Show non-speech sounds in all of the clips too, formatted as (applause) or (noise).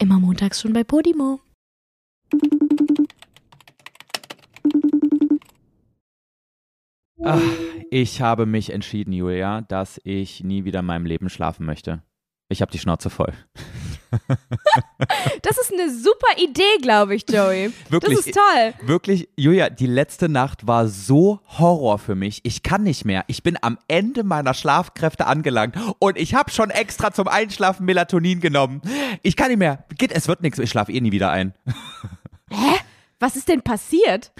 Immer montags schon bei Podimo. Ach, ich habe mich entschieden, Julia, dass ich nie wieder in meinem Leben schlafen möchte. Ich habe die Schnauze voll. (laughs) Das ist eine super Idee, glaube ich, Joey. Wirklich, Das ist toll. Wirklich, Julia, die letzte Nacht war so Horror für mich. Ich kann nicht mehr. Ich bin am Ende meiner Schlafkräfte angelangt und ich habe schon extra zum Einschlafen Melatonin genommen. Ich kann nicht mehr. Geht, es wird nichts. Ich schlafe eh nie wieder ein. (laughs) Was ist denn passiert?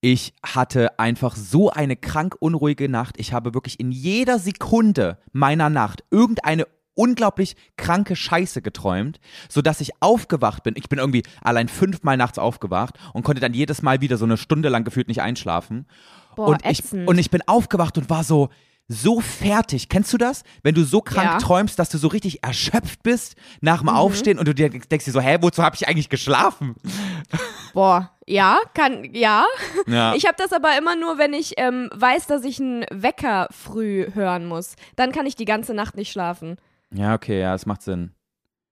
Ich hatte einfach so eine krank unruhige Nacht. Ich habe wirklich in jeder Sekunde meiner Nacht irgendeine unglaublich kranke Scheiße geträumt, sodass ich aufgewacht bin. Ich bin irgendwie allein fünfmal nachts aufgewacht und konnte dann jedes Mal wieder so eine Stunde lang gefühlt nicht einschlafen. Boah, und, ich, ätzend. und ich bin aufgewacht und war so, so fertig. Kennst du das? Wenn du so krank Ja. träumst, dass du so richtig erschöpft bist nach Mhm. dem Aufstehen und du dir denkst dir so, hä, wozu habe ich eigentlich geschlafen? Boah, ja, kann, ja. Ja. Ich habe das aber immer nur, wenn ich ähm, weiß, dass ich einen Wecker früh hören muss. Dann kann ich die ganze Nacht nicht schlafen. Ja, okay, ja, das macht Sinn.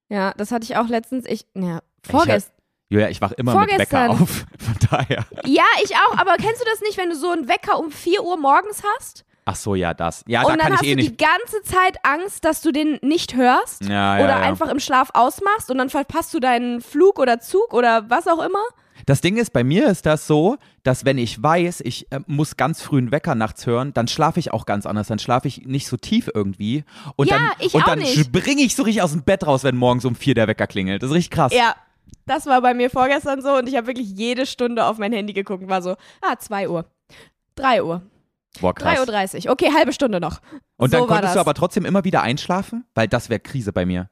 Ja, das hatte ich auch letztens. Ich, ja, vorgestern. Julia, ich wach immer mit Wecker Vorgestern. auf. (laughs) Von daher. Ja, ich auch, aber kennst du das nicht, wenn du so einen Wecker um 4 Uhr morgens hast? Ach so, ja, das. Ja, und da dann hast eh du die ganze Zeit Angst, dass du den nicht hörst Ja, ja, oder ja. einfach im Schlaf ausmachst und dann verpasst du deinen Flug oder Zug oder was auch immer. Das Ding ist, bei mir ist das so, dass wenn ich weiß, ich äh, muss ganz früh einen Wecker nachts hören, dann schlafe ich auch ganz anders. Dann schlafe ich nicht so tief irgendwie. Und Ja, dann, ich und dann nicht. springe ich so richtig aus dem Bett raus, wenn morgens um vier der Wecker klingelt. Das ist richtig krass. Ja, das war bei mir vorgestern so und ich habe wirklich jede Stunde auf mein Handy geguckt und war so, ah, 2 Uhr. 3 Uhr. Boah, krass. 3.30 Uhr. Okay, halbe Stunde noch. Und so dann konntest du aber trotzdem immer wieder einschlafen? Weil das wäre Krise bei mir.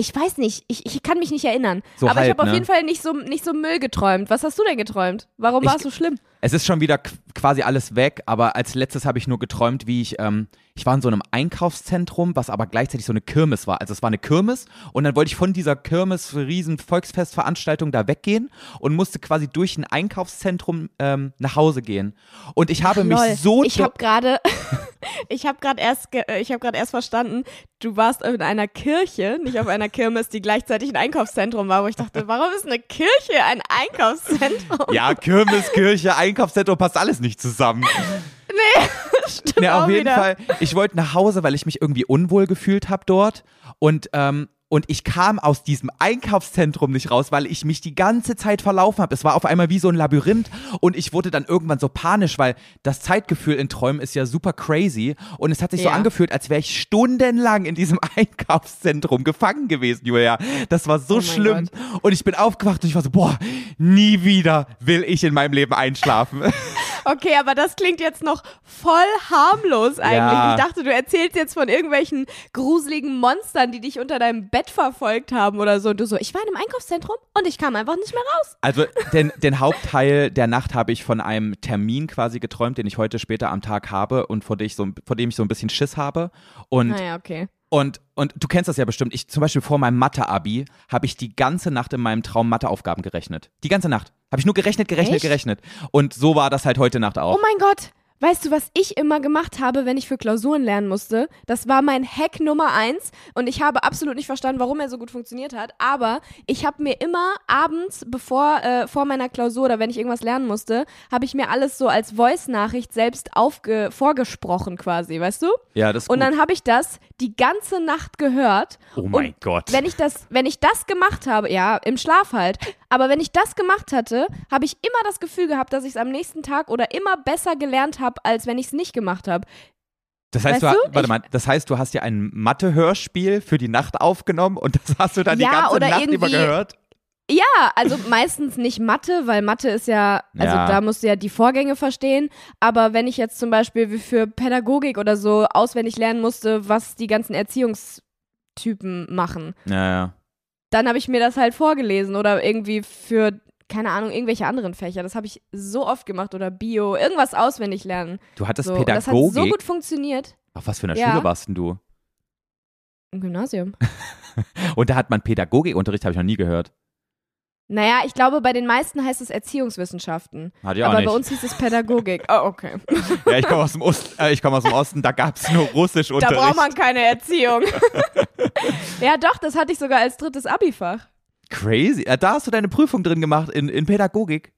Ich weiß nicht, ich, ich kann mich nicht erinnern. So aber ich halb, habe auf ne? jeden Fall nicht so, nicht so Müll geträumt. Was hast du denn geträumt? Warum Ich- war es so schlimm? Es ist schon wieder qu- quasi alles weg, aber als letztes habe ich nur geträumt, wie ich, ähm, ich war in so einem Einkaufszentrum, was aber gleichzeitig so eine Kirmes war. Also es war eine Kirmes und dann wollte ich von dieser Kirmes, riesen Volksfestveranstaltung da weggehen und musste quasi durch ein Einkaufszentrum ähm, nach Hause gehen. Und ich habe mich Lol. so Ich habe gerade, (laughs) ich habe gerade erst, äh, ich habe gerade erst verstanden, du warst in einer Kirche, nicht auf einer Kirmes, die gleichzeitig ein Einkaufszentrum war, wo ich dachte, warum ist eine Kirche ein Einkaufszentrum? ja, Kirmes, Kirche, Einkaufszentrum, passt alles nicht zusammen. (laughs) Stimmt Ja, auch auf jeden wieder. Fall. Ich wollte nach Hause, weil ich mich irgendwie unwohl gefühlt habe dort. Und, ähm, und ich kam aus diesem Einkaufszentrum nicht raus, weil ich mich die ganze Zeit verlaufen habe. Es war auf einmal wie so ein Labyrinth und ich wurde dann irgendwann so panisch, weil das Zeitgefühl in Träumen ist ja super crazy und es hat sich so Ja. angefühlt, als wäre ich stundenlang in diesem (laughs) Einkaufszentrum gefangen gewesen, Julia. Das war so Oh schlimm. Und ich bin aufgewacht und ich war so, boah, nie wieder will ich in meinem Leben einschlafen. (laughs) Okay, aber das klingt jetzt noch voll harmlos eigentlich. Ja. Ich dachte, du erzählst jetzt von irgendwelchen gruseligen Monstern, die dich unter deinem Bett verfolgt haben oder so. Und du so, ich war in einem Einkaufszentrum und ich kam einfach nicht mehr raus. Also den, (laughs) den Hauptteil der Nacht habe ich von einem Termin quasi geträumt, den ich heute später am Tag habe und vor dem ich so, vor dem ich so ein bisschen Schiss habe. Und, Naja, okay. Und, und du kennst das ja bestimmt. Ich zum Beispiel vor meinem Mathe-Abi habe ich die ganze Nacht in meinem Traum Matheaufgaben gerechnet. Die ganze Nacht. Habe ich nur gerechnet, gerechnet, Echt? gerechnet. Und so war das halt heute Nacht auch. Oh mein Gott. Weißt du, was ich immer gemacht habe, wenn ich für Klausuren lernen musste? Das war mein Hack Nummer eins und ich habe absolut nicht verstanden, warum er so gut funktioniert hat. Aber ich habe mir immer abends, bevor äh, vor meiner Klausur oder wenn ich irgendwas lernen musste, habe ich mir alles so als Voice-Nachricht selbst aufge vorgesprochen quasi, weißt du? ja, das ist Und gut. dann habe ich das die ganze Nacht gehört. oh mein Gott. Wenn ich das, wenn ich das gemacht habe, ja, im Schlaf halt, aber wenn ich das gemacht hatte, habe ich immer das Gefühl gehabt, dass ich es am nächsten Tag oder immer besser gelernt habe, als wenn ich es nicht gemacht habe. Das heißt, Weißt du, du, warte mal, das heißt, du hast dir ein Mathe-Hörspiel für die Nacht aufgenommen und das hast du dann die Ja, ganze oder Nacht über gehört? Ja, also meistens nicht Mathe, weil Mathe ist ja, also Ja. da musst du ja die Vorgänge verstehen. Aber wenn ich jetzt zum Beispiel wie für Pädagogik oder so auswendig lernen musste, was die ganzen Erziehungstypen machen, Ja, ja. Dann habe ich mir das halt vorgelesen oder irgendwie für, keine Ahnung, irgendwelche anderen Fächer. Das habe ich so oft gemacht oder Bio, irgendwas auswendig lernen. Du hattest So, und das hat Pädagogik. so gut funktioniert Auf was für einer Ja. Schule warst denn du? im Gymnasium. (laughs) Und da hat man Pädagogikunterricht, habe ich noch nie gehört. Naja, ich glaube, bei den meisten heißt es Erziehungswissenschaften. Hatte ich auch aber nicht. bei uns hieß es Pädagogik. Oh, okay. (laughs) Ja, ich komme aus dem Osten, äh, ich komme aus dem Osten, da gab es nur Da Russischunterricht. braucht man keine Erziehung. (laughs) ja, doch, das hatte ich sogar als drittes Abifach. Crazy. Ja, da hast du deine Prüfung drin gemacht in, in Pädagogik.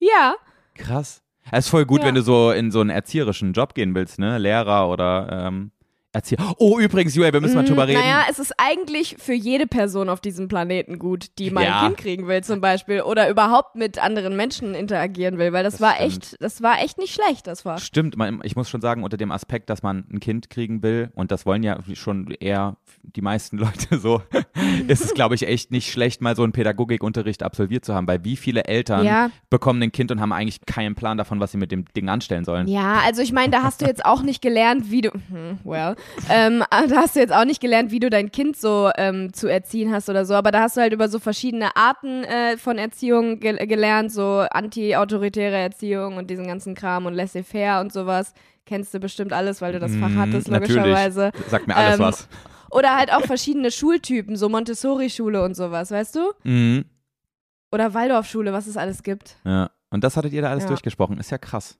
Ja. Krass. Es ist voll gut, Ja. wenn du so in so einen erzieherischen Job gehen willst, ne? Lehrer oder ähm, Erzieher. Oh, übrigens, Julia, wir müssen mal Mm, drüber reden. Naja, es ist eigentlich für jede Person auf diesem Planeten gut, die mal Ja. ein Kind kriegen will zum Beispiel oder überhaupt mit anderen Menschen interagieren will, weil das, Das war stimmt. echt, das war echt nicht schlecht, das war. Stimmt, man, ich muss schon sagen, unter dem Aspekt, dass man ein Kind kriegen will, und das wollen ja schon eher die meisten (laughs) Leute so, (laughs) ist es, glaube ich, echt nicht schlecht, mal so einen Pädagogikunterricht absolviert zu haben, weil wie viele Eltern Ja. bekommen ein Kind und haben eigentlich keinen Plan davon, was sie mit dem Ding anstellen sollen. Ja, also ich meine, da hast du jetzt auch nicht gelernt, wie du, hm, well, ähm, da hast du jetzt auch nicht gelernt, wie du dein Kind so ähm, zu erziehen hast oder so, aber da hast du halt über so verschiedene Arten äh, von Erziehung ge gelernt, so anti-autoritäre Erziehung und diesen ganzen Kram und laissez-faire und sowas. Kennst du bestimmt alles, weil du das Fach Mhm, hattest, natürlich. logischerweise. Sagt mir alles Ähm, was. Oder halt auch verschiedene Schultypen, so Montessori-Schule und sowas, weißt du? Mhm. Oder Waldorfschule, was es alles gibt. Ja. Und das hattet ihr da alles Ja. durchgesprochen. Ist ja krass.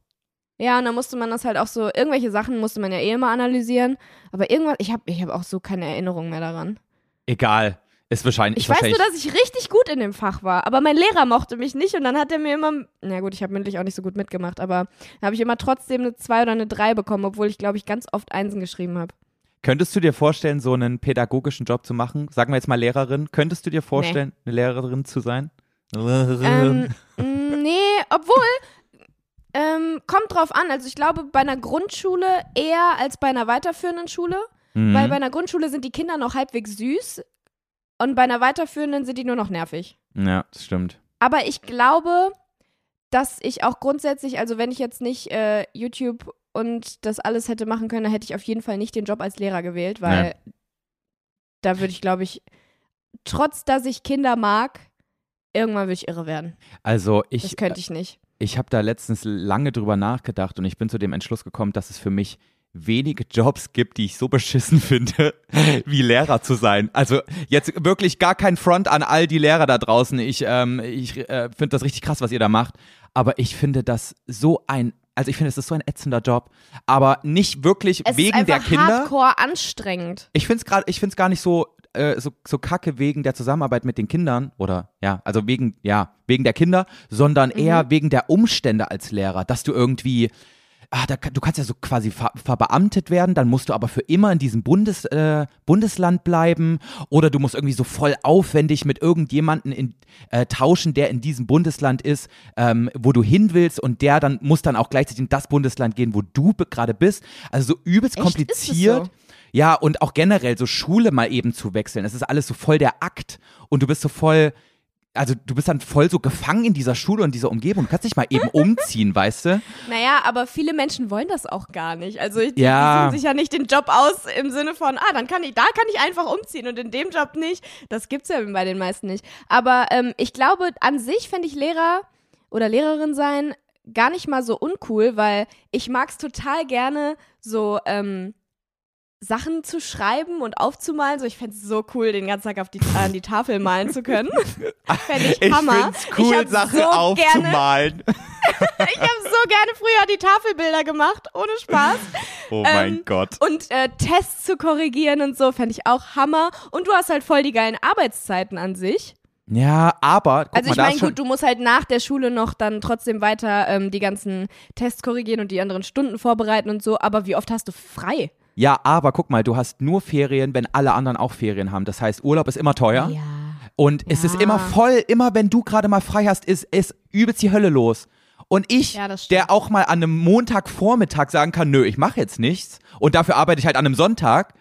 Ja, und dann musste man das halt auch so, irgendwelche Sachen musste man ja eh immer analysieren. Aber irgendwas, ich habe ich hab auch so keine Erinnerung mehr daran. Egal. Ist wahrscheinlich. Ich ist weiß nur, wahrscheinlich- dass ich richtig gut in dem Fach war. Aber mein Lehrer mochte mich nicht und dann hat er mir immer, na gut, ich habe mündlich auch nicht so gut mitgemacht, aber da habe ich immer trotzdem eine 2 oder eine 3 bekommen, obwohl ich, glaube ich, ganz oft Einsen geschrieben habe. Könntest du dir vorstellen, so einen pädagogischen Job zu machen? Sagen wir jetzt mal Lehrerin. Könntest du dir vorstellen, eine Lehrerin zu sein? Ähm, mh, nee, obwohl, ähm, kommt drauf an. Also ich glaube, bei einer Grundschule eher als bei einer weiterführenden Schule. Mhm. Weil bei einer Grundschule sind die Kinder noch halbwegs süß und bei einer weiterführenden sind die nur noch nervig. ja, das stimmt. Aber ich glaube, dass ich auch grundsätzlich, also wenn ich jetzt nicht äh, YouTube und das alles hätte machen können, dann hätte ich auf jeden Fall nicht den Job als Lehrer gewählt, weil da würde ich, glaube ich, trotz dass ich Kinder mag, irgendwann würde ich irre werden. Also Das ich, könnte ich nicht. Ich habe da letztens lange drüber nachgedacht und ich bin zu dem Entschluss gekommen, dass es für mich wenige Jobs gibt, die ich so beschissen (laughs) finde, wie Lehrer zu sein. Also jetzt wirklich gar kein Front an all die Lehrer da draußen. Ich, ähm, ich äh, finde das richtig krass, was ihr da macht. Aber ich finde das so ein, also ich finde, es ist so ein ätzender Job. Aber nicht wirklich Es wegen ist der Kinder. hardcore anstrengend. Ich finde es gerade, ich finde es gar nicht so, äh, so, so kacke wegen der Zusammenarbeit mit den Kindern oder ja, also wegen, ja, wegen der Kinder, sondern Mhm. eher wegen der Umstände als Lehrer, dass du irgendwie, ah, da, du kannst ja so quasi ver, verbeamtet werden, dann musst du aber für immer in diesem Bundes, äh, Bundesland bleiben oder du musst irgendwie so voll aufwendig mit irgendjemanden in, äh, tauschen, der in diesem Bundesland ist, ähm, wo du hin willst und der dann muss dann auch gleichzeitig in das Bundesland gehen, wo du gerade bist. Also so übelst Echt? Kompliziert. Ja, und auch generell so Schule mal eben zu wechseln. Es ist alles so voll der Akt und du bist so voll, also du bist dann voll so gefangen in dieser Schule und dieser Umgebung. Du kannst nicht mal eben (laughs) umziehen, weißt du? Naja, aber viele Menschen wollen das auch gar nicht. Also die, Ja. die suchen sich ja nicht den Job aus im Sinne von, ah, dann kann ich, da kann ich einfach umziehen und in dem Job nicht. Das gibt's ja bei den meisten nicht. Aber ähm, ich glaube, an sich fände ich Lehrer oder Lehrerin sein gar nicht mal so uncool, weil ich mag's total gerne, so ähm, Sachen zu schreiben und aufzumalen. So, ich fände es so cool, den ganzen Tag auf die, an die Tafel malen zu können. (laughs) Fände ich Hammer. ich hab so Gerne, (laughs) ich habe so gerne früher die Tafelbilder gemacht, ohne Spaß. (laughs) Oh mein Gott. Und äh, Tests zu korrigieren und so, fände ich auch Hammer. Und du hast halt voll die geilen Arbeitszeiten an sich. Ja, aber guck Also ich meine, gut, du musst halt nach der Schule noch dann trotzdem weiter ähm, die ganzen Tests korrigieren und die anderen Stunden vorbereiten und so. Aber wie oft hast du frei? Ja, aber guck mal, du hast nur Ferien, wenn alle anderen auch Ferien haben. Das heißt, Urlaub ist immer teuer. Und es ist Ja. immer voll, immer wenn du gerade mal frei hast, ist, ist übelst die Hölle los. Und ich, Ja, der auch mal an einem Montagvormittag sagen kann, nö, ich mache jetzt nichts und dafür arbeite ich halt an einem Sonntag.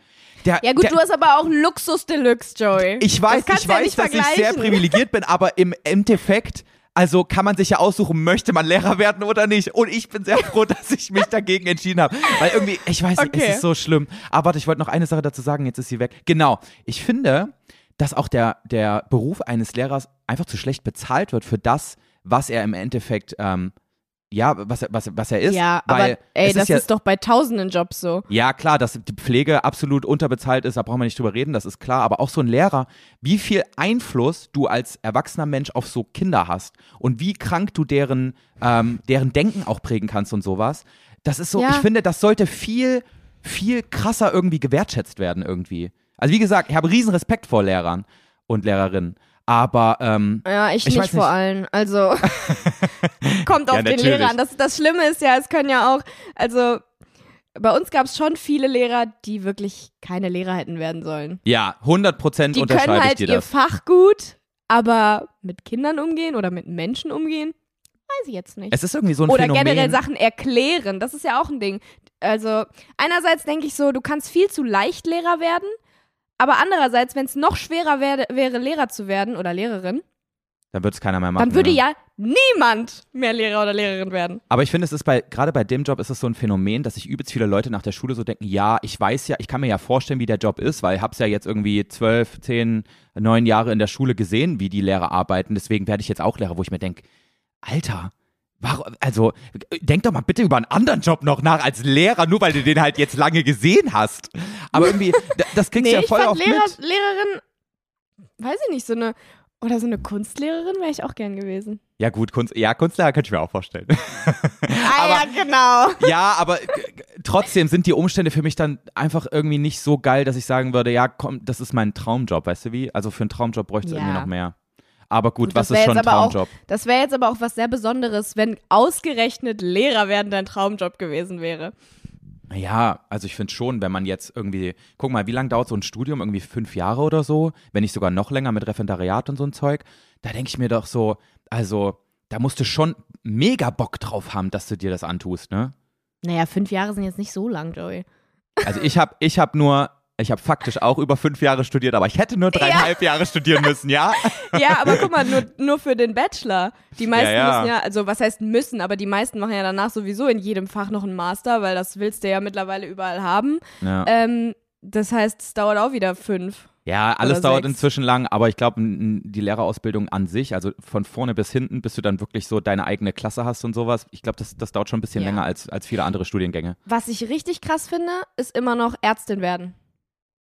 Der, Ja gut, der, du hast aber auch Luxus Deluxe, Joey. ich weiß, ich ja weiß, nicht dass ich sehr privilegiert bin, aber im Endeffekt, also kann man sich ja aussuchen, möchte man Lehrer werden oder nicht. Und ich bin sehr (laughs) froh, dass ich mich dagegen entschieden habe. Weil irgendwie, ich weiß nicht, Okay. es ist so schlimm. Aber warte, ich wollte noch eine Sache dazu sagen, jetzt ist sie weg. Genau, ich finde, dass auch der, der Beruf eines Lehrers einfach zu schlecht bezahlt wird für das, was er im Endeffekt, ähm, ja, was, er- was, was er ist. Ja, aber ey, das ist ja, ist doch bei tausenden Jobs so. ja, klar, dass die Pflege absolut unterbezahlt ist, da brauchen wir nicht drüber reden, das ist klar. Aber auch so ein Lehrer, wie viel Einfluss du als erwachsener Mensch auf so Kinder hast und wie krank du deren, ähm, deren Denken auch prägen kannst und sowas. Das ist so, Ja. ich finde, das sollte viel, viel krasser irgendwie gewertschätzt werden irgendwie. Also wie gesagt, ich habe riesen Respekt vor Lehrern und Lehrerinnen. Aber ähm, Ja, ich, Ich nicht vor nicht. allen. Also (laughs) (laughs) kommt auf Ja, den natürlich. Lehrer an. Das, das Schlimme ist ja, es können ja auch, also bei uns gab es schon viele Lehrer, die wirklich keine Lehrer hätten werden sollen. ja, 100 Prozent unterschreibe können ich halt dir ihr das. Fach gut, aber mit Kindern umgehen oder mit Menschen umgehen, weiß ich jetzt nicht. Es ist irgendwie so ein Oder Phänomen. generell Sachen erklären, das ist ja auch ein Ding. Also einerseits denke ich so, du kannst viel zu leicht Lehrer werden, aber andererseits, wenn es noch schwerer wär, wäre, Lehrer zu werden oder Lehrerin, Dann wird es keiner mehr machen. dann würde ne? ja niemand mehr Lehrer oder Lehrerin werden. Aber ich finde, es ist bei, gerade bei dem Job ist es so ein Phänomen, dass sich übelst viele Leute nach der Schule so denken, ja, ich weiß ja, ich kann mir ja vorstellen, wie der Job ist, weil ich habe es ja jetzt irgendwie zwölf, zehn, neun Jahre in der Schule gesehen, wie die Lehrer arbeiten. Deswegen werde ich jetzt auch Lehrer, wo ich mir denke, Alter, warum, also denk doch mal bitte über einen anderen Job noch nach als Lehrer, nur weil du den halt jetzt lange gesehen hast. Aber (laughs) irgendwie, das kriegst nee, du ja ich voll fand oft Lehrer, mit. Lehrerin, weiß ich nicht, so eine, oder so eine Kunstlehrerin wäre ich auch gern gewesen. Ja gut, Kunst, ja, Kunstlehrer könnte ich mir auch vorstellen. (laughs) Ah ja, genau. Ja, aber trotzdem sind die Umstände für mich dann einfach irgendwie nicht so geil, dass ich sagen würde, ja, komm, das ist mein Traumjob, weißt du wie? Also für einen Traumjob bräuchte es Ja. irgendwie noch mehr. Aber gut, Gut, was ist schon ein aber auch- Traumjob? Das wäre jetzt aber auch was sehr Besonderes, wenn ausgerechnet Lehrer werden dein Traumjob gewesen wäre. Ja, also ich finde schon, wenn man jetzt irgendwie, guck mal, wie lange dauert so ein Studium? Irgendwie fünf Jahre oder so? Wenn nicht sogar noch länger mit Referendariat und so ein Zeug. Da denke ich mir doch so, also da musst du schon mega Bock drauf haben, dass du dir das antust, ne? Naja, fünf Jahre sind jetzt nicht so lang, Joey. Also ich habe ich hab nur, ich habe faktisch auch über fünf Jahre studiert, aber ich hätte nur dreieinhalb Jahre studieren müssen, ja? (laughs) Ja, aber guck mal, nur, nur für den Bachelor. Die meisten Ja, ja. müssen ja, also was heißt müssen, aber die meisten machen ja danach sowieso in jedem Fach noch einen Master, weil das willst du ja mittlerweile überall haben. Ja. Ähm, das heißt, es dauert auch wieder fünf. Ja, alles dauert sechs. inzwischen lang, aber ich glaube, die Lehrerausbildung an sich, also von vorne bis hinten, bis du dann wirklich so deine eigene Klasse hast und sowas, ich glaube, das, das dauert schon ein bisschen Ja. länger als, als viele andere Studiengänge. Was ich richtig krass finde, ist immer noch Ärztin werden.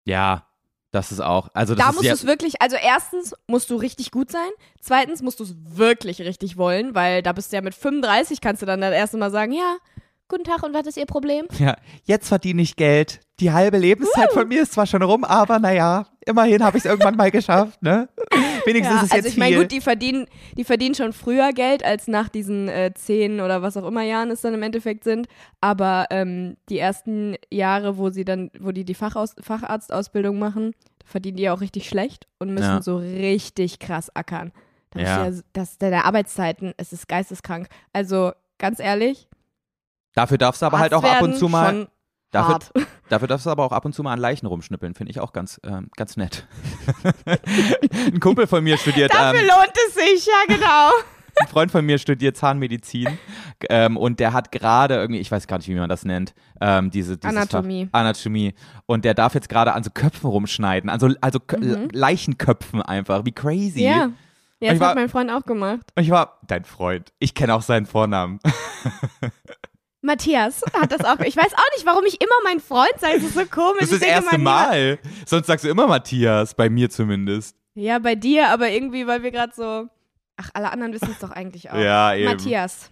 Ja, das ist auch. Also das da ist musst du es wirklich, also erstens musst du richtig gut sein, zweitens musst du es wirklich richtig wollen, weil da bist du ja mit 35, kannst du dann das erste Mal sagen, ja, guten Tag und was ist Ihr Problem? ja, jetzt verdiene ich Geld. Die halbe Lebenszeit von mir ist zwar schon rum, aber naja, immerhin habe ich es irgendwann mal geschafft, ne? Wenigstens Ja, ist es also jetzt ich meine, gut, die verdienen, die verdienen schon früher Geld, als nach diesen äh, zehn oder was auch immer Jahren es dann im Endeffekt sind. Aber ähm, die ersten Jahre, wo sie dann, wo die die Fachaus Facharztausbildung machen, da verdienen die auch richtig schlecht und müssen Ja. so richtig krass ackern. Da Ja. ja, das, deine Arbeitszeiten, es ist geisteskrank. Also ganz ehrlich, Dafür darfst du aber halt auch ab und zu mal. Dafür, (laughs) dafür darfst du aber auch ab und zu mal an Leichen rumschnippeln, finde ich auch ganz, ähm, ganz nett. (laughs) Ein Kumpel von mir studiert. Dafür ähm, lohnt es sich, ja genau. (laughs) ein Freund von mir studiert Zahnmedizin ähm, und der hat gerade irgendwie, ich weiß gar nicht, wie man das nennt, ähm, diese Anatomie. Fach, Anatomie. Und der darf jetzt gerade an so Köpfen rumschneiden, also also Mhm. Leichenköpfen einfach, wie crazy. Ja. Ja, das war- hat mein Freund auch gemacht. Ich war dein Freund. Ich kenne auch seinen Vornamen. Matthias hat das auch. Ich weiß auch nicht, warum ich immer mein Freund sage. Das ist so komisch. Das ist das erste Mal. Sonst sagst du immer Matthias, bei mir zumindest. Ja, bei dir, aber irgendwie, weil wir gerade so. Ach, alle anderen wissen es doch eigentlich auch. Ja, eben. Matthias.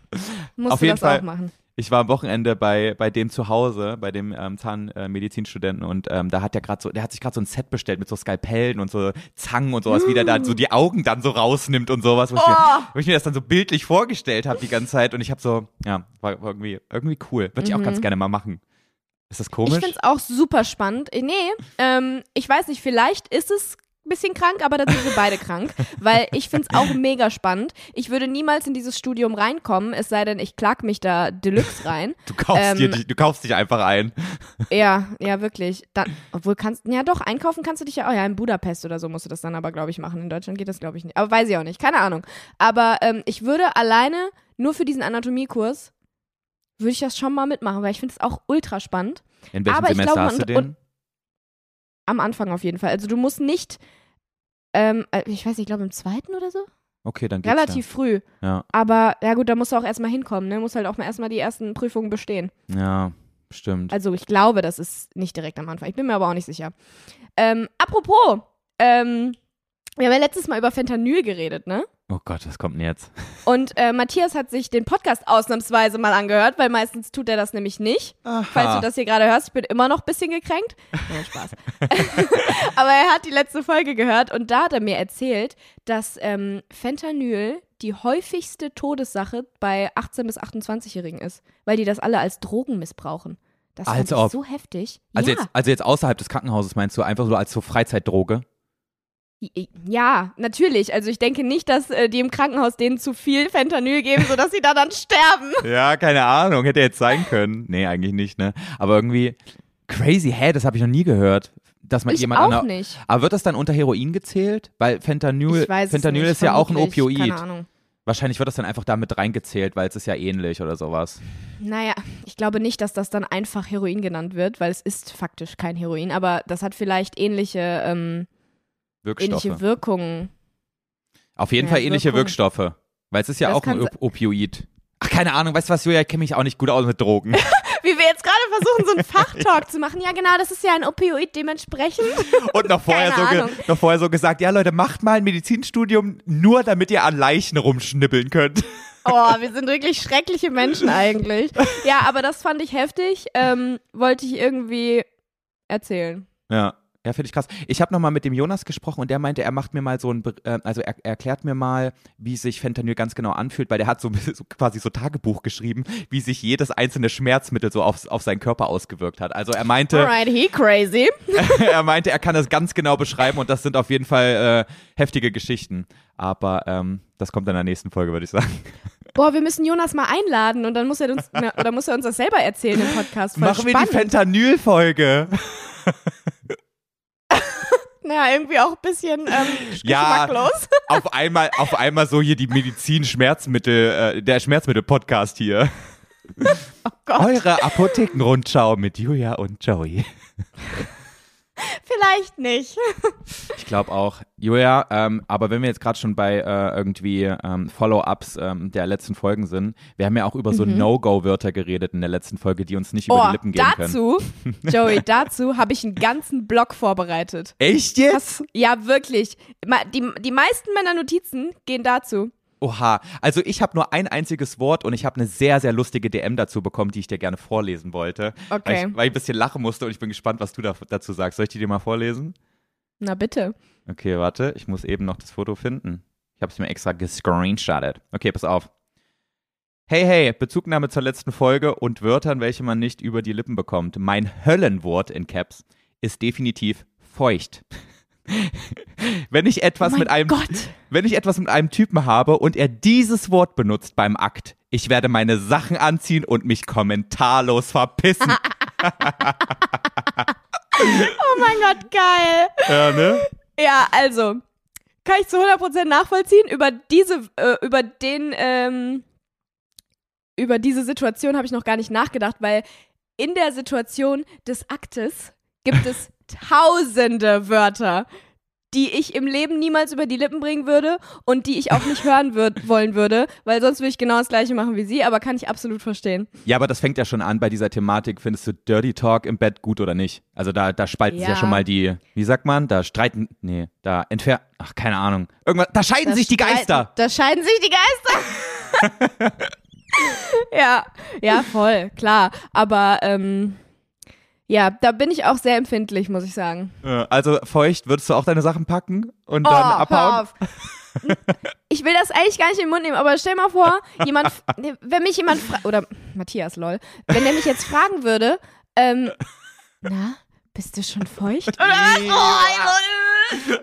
Musst Auf du jeden das Fall. auch machen. Ich war am Wochenende bei, bei dem zu Hause, bei dem ähm, Zahnmedizinstudenten und ähm, da hat der gerade so, der hat sich gerade so ein Set bestellt mit so Skalpellen und so Zangen und sowas, wie der da so die Augen dann so rausnimmt und sowas, wo, ich, mir, Oh! wo ich mir das dann so bildlich vorgestellt habe die ganze Zeit und ich habe so, ja, war, war irgendwie, irgendwie cool. Würde ich auch Mhm. ganz gerne mal machen. Ist das Ich komisch? finde es auch super spannend. Äh, Nee, ähm, ich weiß nicht, vielleicht ist es bisschen krank, aber dann sind wir beide krank, weil ich finde es auch mega spannend. Ich würde niemals in dieses Studium reinkommen, es sei denn, ich klag mich da Deluxe rein. (laughs) du, kaufst ähm, dir, du kaufst dich einfach ein. Ja, ja, wirklich. Dann, obwohl kannst, ja doch, einkaufen kannst du dich ja auch. Ja, in Budapest oder so musst du das dann aber, glaube ich, machen. In Deutschland geht das, glaube ich, nicht. Aber weiß ich auch nicht, keine Ahnung. Aber ähm, ich würde alleine nur für diesen Anatomiekurs, würde ich das schon mal mitmachen, weil ich finde es auch ultra spannend. In welchem aber ich Semester glaube, hast du den? Am Anfang auf jeden Fall. Also du musst nicht, ähm, äh, ich weiß nicht, ich glaube im zweiten oder so. Okay, dann geht's Relativ früh. Ja. Aber ja gut, da musst du auch erstmal hinkommen, ne? Musst halt auch mal erstmal die ersten Prüfungen bestehen. Ja, ja, stimmt. Also ich glaube, das ist nicht direkt am Anfang. Ich bin mir aber auch nicht sicher. Ähm, apropos, ähm, Wir haben ja letztes Mal über Fentanyl geredet, ne? Oh Gott, was kommt denn jetzt? (laughs) Und äh, Matthias hat sich den Podcast ausnahmsweise mal angehört, weil meistens tut er das nämlich nicht. Aha. Falls du das hier gerade hörst, ich bin immer noch ein bisschen gekränkt. Nein, Spaß. (laughs) (laughs) Aber er hat die letzte Folge gehört und da hat er mir erzählt, dass ähm, Fentanyl die häufigste Todessache bei 18- bis 28-Jährigen ist, weil die das alle als Drogen missbrauchen. Das ob. so heftig. Also, ja. jetzt, also jetzt außerhalb des Krankenhauses meinst du einfach so als so Freizeitdroge? Ja, natürlich. Also ich denke nicht, dass äh, die im Krankenhaus denen zu viel Fentanyl geben, sodass sie da dann sterben. (laughs) Ja, keine Ahnung, hätte jetzt sein können. Nee, eigentlich nicht, ne? Aber irgendwie crazy, hä, das habe ich noch nie gehört. Dass man Ich jemand auch der- nicht. Aber wird das dann unter Heroin gezählt? Weil Fentanyl, Fentanyl nicht, ist ja auch ein. Opioid. Keine Ahnung. Wahrscheinlich wird das dann einfach damit reingezählt, weil es ist ja ähnlich oder sowas. Naja, ich glaube nicht, dass das dann einfach Heroin genannt wird, weil es ist faktisch kein Heroin, aber das hat vielleicht ähnliche, ähm, Wirkstoffe. ähnliche Wirkungen. Auf jeden Ja, Fall ähnliche Wirkung. Wirkstoffe. Weil es ist ja Das auch ein Op Opioid. Ach, keine Ahnung, weißt du was, Julia, ich kenne mich auch nicht gut aus mit Drogen. (laughs) Wie wir jetzt gerade versuchen, so einen Fachtalk zu machen. Ja, genau, das ist ja ein Opioid dementsprechend. (laughs) Und noch vorher, so noch vorher so gesagt, ja Leute, macht mal ein Medizinstudium, nur damit ihr an Leichen rumschnippeln könnt. (laughs) Oh, wir sind wirklich schreckliche Menschen eigentlich. Ja, aber das fand ich heftig. Ähm, wollte ich irgendwie erzählen. Ja. Ja, finde ich krass. Ich habe nochmal mit dem Jonas gesprochen und der meinte, er macht mir mal so ein, äh, also er, er erklärt mir mal, wie sich Fentanyl ganz genau anfühlt, weil der hat so, so quasi so Tagebuch geschrieben, wie sich jedes einzelne Schmerzmittel so auf, auf seinen Körper ausgewirkt hat. Also er meinte, Alright, he crazy. (laughs) (laughs) er meinte, er kann das ganz genau beschreiben und das sind auf jeden Fall äh, heftige Geschichten. Aber ähm, das kommt in der nächsten Folge, würde ich sagen. (laughs) Boah, wir müssen Jonas mal einladen und dann muss er uns, na, oder muss er uns das selber erzählen im Podcast. Voll Machen wir spannend. die Fentanyl-Folge. Naja, irgendwie auch ein bisschen ähm, (laughs) Ja. geschmacklos. (laughs) auf einmal, auf einmal so hier die Medizin-Schmerzmittel, äh, der Schmerzmittel-Podcast hier. Oh Gott, Eure Apothekenrundschau mit Julia und Joey. (laughs) (laughs) vielleicht nicht. (laughs) Ich glaube auch. Julia, ähm, aber wenn wir jetzt gerade schon bei äh, irgendwie ähm, Follow-ups ähm, der letzten Folgen sind, wir haben ja auch über so No-Go-Wörter geredet in der letzten Folge, die uns nicht über Mhm. Oh, die Lippen gehen können. dazu, (laughs) Joey, dazu habe ich einen ganzen Blog vorbereitet. Echt jetzt? Ja, wirklich. Die, die meisten meiner Notizen gehen dazu. Oha. Also ich habe nur ein einziges Wort und ich habe eine sehr, sehr lustige DM dazu bekommen, die ich dir gerne vorlesen wollte. Weil Okay. ich, weil ich ein bisschen lachen musste und ich bin gespannt, was du da, dazu sagst. Soll ich die dir mal vorlesen? Na bitte. Okay, warte, ich muss eben noch das Foto finden. Ich habe es mir extra gescreenshottet. Okay, pass auf. Hey, hey, Bezugnahme zur letzten Folge und Wörtern, welche man nicht über die Lippen bekommt. Mein Höllenwort in Caps ist definitiv feucht. (laughs) (laughs) Wenn ich etwas oh mit einem Gott. wenn ich etwas mit einem Typen habe und er dieses Wort benutzt beim Akt, ich werde meine Sachen anziehen und mich kommentarlos verpissen. (laughs) Oh mein Gott, geil. ja, ne? Ja, also, kann ich zu 100% nachvollziehen. Über diese, äh, über den, ähm, über diese Situation habe ich noch gar nicht nachgedacht, weil in der Situation des Aktes gibt es tausende Wörter, die ich im Leben niemals über die Lippen bringen würde und die ich auch nicht hören würd, (laughs) wollen würde, weil sonst würde ich genau das gleiche machen wie sie, aber kann ich absolut verstehen. Ja, aber das fängt ja schon an bei dieser Thematik. Findest du Dirty Talk im Bett gut oder nicht? Also da, da spalten sich ja Ja. schon mal die, wie sagt man, da streiten, nee, da entfernen, ach, keine Ahnung. Irgendwas, da scheiden sich die Geister. Da scheiden sich die Geister. (laughs) (laughs) ja, ja, voll, klar. Aber ähm, ja, da bin ich auch sehr empfindlich, muss ich sagen. Also feucht, würdest du auch deine Sachen packen und Oh, dann abhauen? auf. Ich will das eigentlich gar nicht in den Mund nehmen, aber stell mal vor, jemand, (laughs) nee, wenn mich jemand fragt, oder Matthias, lol, wenn der mich jetzt fragen würde, ähm, na, bist du schon feucht? (laughs) Oh,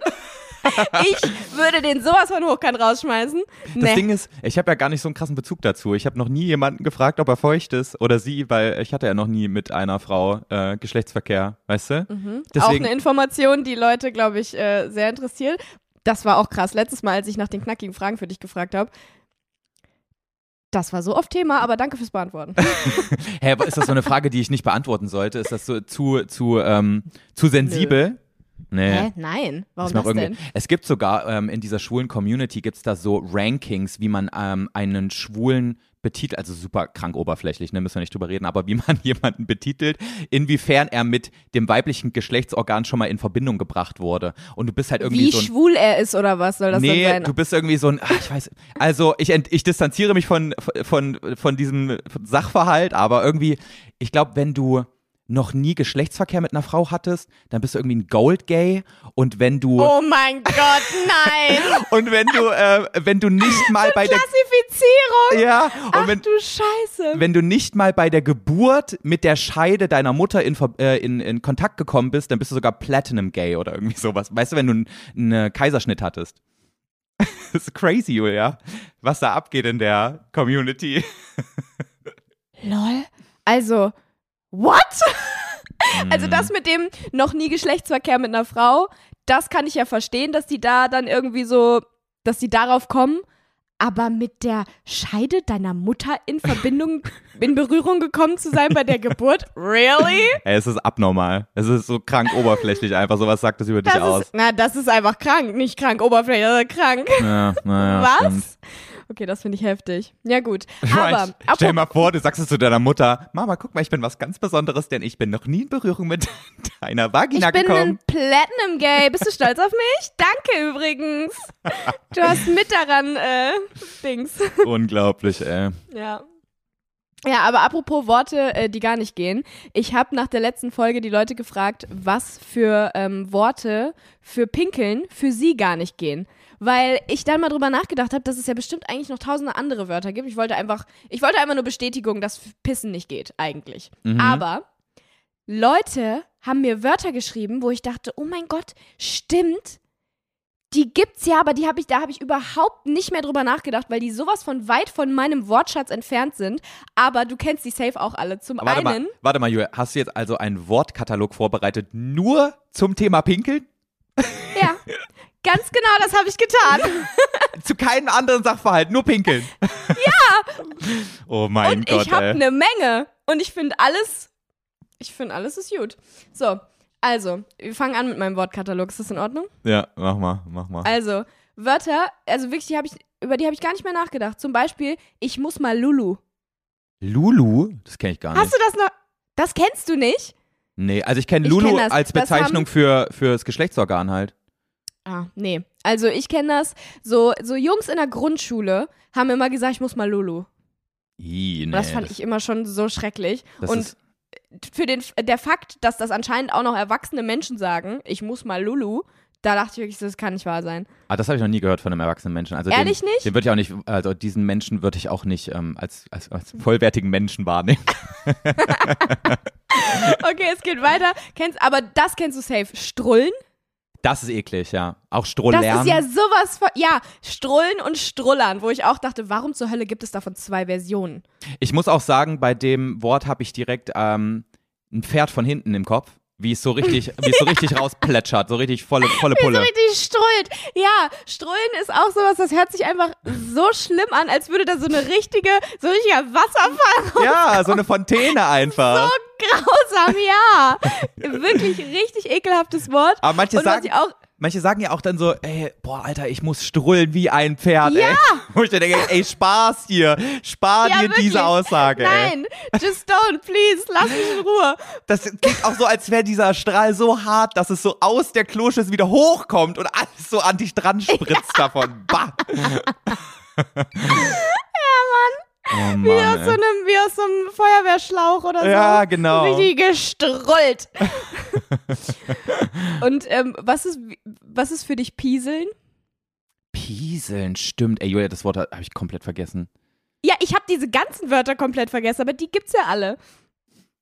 (laughs) ich würde den sowas von hochkant rausschmeißen. Das Nee. Ding ist, ich habe ja gar nicht so einen krassen Bezug dazu. Ich habe noch nie jemanden gefragt, ob er feucht ist oder sie, weil ich hatte ja noch nie mit einer Frau äh, Geschlechtsverkehr, weißt du? Mhm. auch eine Information, die Leute, glaube ich, äh, sehr interessiert. Das war auch krass. Letztes Mal, als ich nach den knackigen Fragen für dich gefragt habe. Das war so oft Thema, aber danke fürs Beantworten. (laughs) hä, ist das so eine Frage, die ich nicht beantworten sollte? Ist das so zu, zu, ähm, zu sensibel? Nee. Hä? Nein. Warum das irgendwie- denn? Es gibt sogar ähm, in dieser schwulen Community gibt es da so Rankings, wie man ähm, einen schwulen betitelt, also super krank oberflächlich, ne, müssen wir nicht drüber reden, aber wie man (laughs) jemanden betitelt, inwiefern er mit dem weiblichen Geschlechtsorgan schon mal in Verbindung gebracht wurde. Und du bist halt irgendwie Wie so ein. schwul er ist oder was soll das nee, sein? du bist irgendwie so ein, ach, ich weiß, also ich, ich distanziere mich von, von, von diesem Sachverhalt, aber irgendwie, ich glaube, wenn du noch nie Geschlechtsverkehr mit einer Frau hattest, dann bist du irgendwie ein Gold Gay und wenn du oh mein Gott, nein! (laughs) und wenn du äh, wenn du nicht mal bei der Klassifizierung! ja und Ach wenn du Scheiße. wenn du nicht mal bei der Geburt mit der Scheide deiner Mutter in, äh, in, in Kontakt gekommen bist, dann bist du sogar Platinum Gay oder irgendwie sowas. Weißt du, wenn du einen einen Kaiserschnitt hattest. (laughs) das ist crazy, Julia, was da abgeht in der Community. (laughs) Lol. Also, what? (laughs) Also Mhm. das mit dem noch nie Geschlechtsverkehr mit einer Frau, das kann ich ja verstehen, dass die da dann irgendwie so, dass die darauf kommen. Aber mit der Scheide deiner Mutter in Verbindung, (laughs) in Berührung gekommen zu sein bei der Geburt? Really? Ey, es ist abnormal. Es ist so krank oberflächlich einfach. Sowas sagt das über dich Das aus. ist, na, das ist einfach krank. Nicht krank, oberflächlich, sondern krank. Ja, naja, Was? stimmt. Okay, das finde ich heftig. Ja, gut. (laughs) Aber, stell dir mal vor, du sagst es zu deiner Mutter, Mama, guck mal, ich bin was ganz Besonderes, denn ich bin noch nie in Berührung mit (laughs) deiner Vagina Ich bin gekommen. ein Platinum Gay. Bist du stolz auf mich? (laughs) Danke übrigens. Du hast mit daran äh, Dings. Unglaublich, ey. Ja. Ja, aber apropos Worte, äh, die gar nicht gehen. Ich habe nach der letzten Folge die Leute gefragt, was für ähm, Worte für Pinkeln für sie gar nicht gehen. Weil ich dann mal drüber nachgedacht habe, dass es ja bestimmt eigentlich noch tausende andere Wörter gibt. Ich wollte einfach, ich wollte einfach nur Bestätigung, dass Pissen nicht geht, eigentlich. Mhm. Aber Leute haben mir Wörter geschrieben, wo ich dachte, oh mein Gott, stimmt. Die gibt's ja, aber die habe ich, da habe ich überhaupt nicht mehr drüber nachgedacht, weil die sowas von weit von meinem Wortschatz entfernt sind. Aber du kennst die safe auch alle. Zum Warte einen, mal, warte mal, Julia, hast du jetzt also einen Wortkatalog vorbereitet nur zum Thema Pinkeln? ja, (laughs) ganz genau, das habe ich getan. (laughs) Zu keinem anderen Sachverhalt, nur Pinkeln. (laughs) Ja! (laughs) Oh mein Und Gott, ich habe eine Menge. Und ich finde alles, ich finde alles ist gut. So, also, wir fangen an mit meinem Wortkatalog. Ist das in Ordnung? Ja, mach mal, mach mal. Also, Wörter, also wirklich, die hab ich, über die habe ich gar nicht mehr nachgedacht. Zum Beispiel, ich muss mal Lulu. Lulu? Das kenne ich gar nicht. Hast du das noch? Das kennst du nicht? Nee, also ich kenne kenn Lulu das. als Das Bezeichnung haben- für fürs Geschlechtsorgan halt. Ah, nee. Also ich kenne das, so, so Jungs in der Grundschule haben immer gesagt, ich muss mal Lulu. Ih, nee, das fand ich immer schon so schrecklich. Und für den, der Fakt, dass das anscheinend auch noch erwachsene Menschen sagen, ich muss mal Lulu, da dachte ich wirklich, das kann nicht wahr sein. ah, das habe ich noch nie gehört von einem erwachsenen Menschen. Also Ehrlich den, nicht? Den würde ich auch nicht, also diesen Menschen würde ich auch nicht ähm, als, als, als vollwertigen Menschen wahrnehmen. (laughs) (laughs) Okay, es geht weiter. Kennst, aber das kennst du safe. Strullen? Das ist eklig, ja. Auch Stroh Das ist ja sowas von, ja, Strullen und Strullern, wo ich auch dachte, warum zur Hölle gibt es davon zwei Versionen? Ich muss auch sagen, bei dem Wort habe ich direkt ähm, ein Pferd von hinten im Kopf, wie es so richtig, wie es so richtig rausplätschert, so richtig volle, volle So Pulle. richtig strullt. Ja, strullen ist auch sowas, das hört sich einfach so schlimm an, als würde da so eine richtige, so ein richtiger Wasserfall Ja, so eine Fontäne einfach. grausam, ja. Wirklich richtig ekelhaftes Wort. Aber manche Und was sagen, ich auch, manche sagen ja auch dann so, ey, boah, Alter, ich muss strullen wie ein Pferd, Ja. ey. (laughs) Wo ich dann denke, ey, Spaß dir, spar Ja, dir wirklich. diese Aussage, ey. nein, just don't, please, lass mich in Ruhe. Das klingt auch so, als wäre dieser Strahl so hart, dass es so aus der Kloschüssel wieder hochkommt und alles so an dich dran spritzt (laughs) davon. Bah. (laughs) ja, Mann. Oh Mann Wie aus, so ey. einem, wie aus so einem Feuerwehrschlauch oder so. Ja, genau. Richtig gestrollt. (laughs) Und ähm, was, ist, was ist für dich Pieseln? Pieseln, stimmt. Ey, Julia, das Wort habe ich komplett vergessen. Ja, ich habe diese ganzen Wörter komplett vergessen, aber die gibt's ja alle.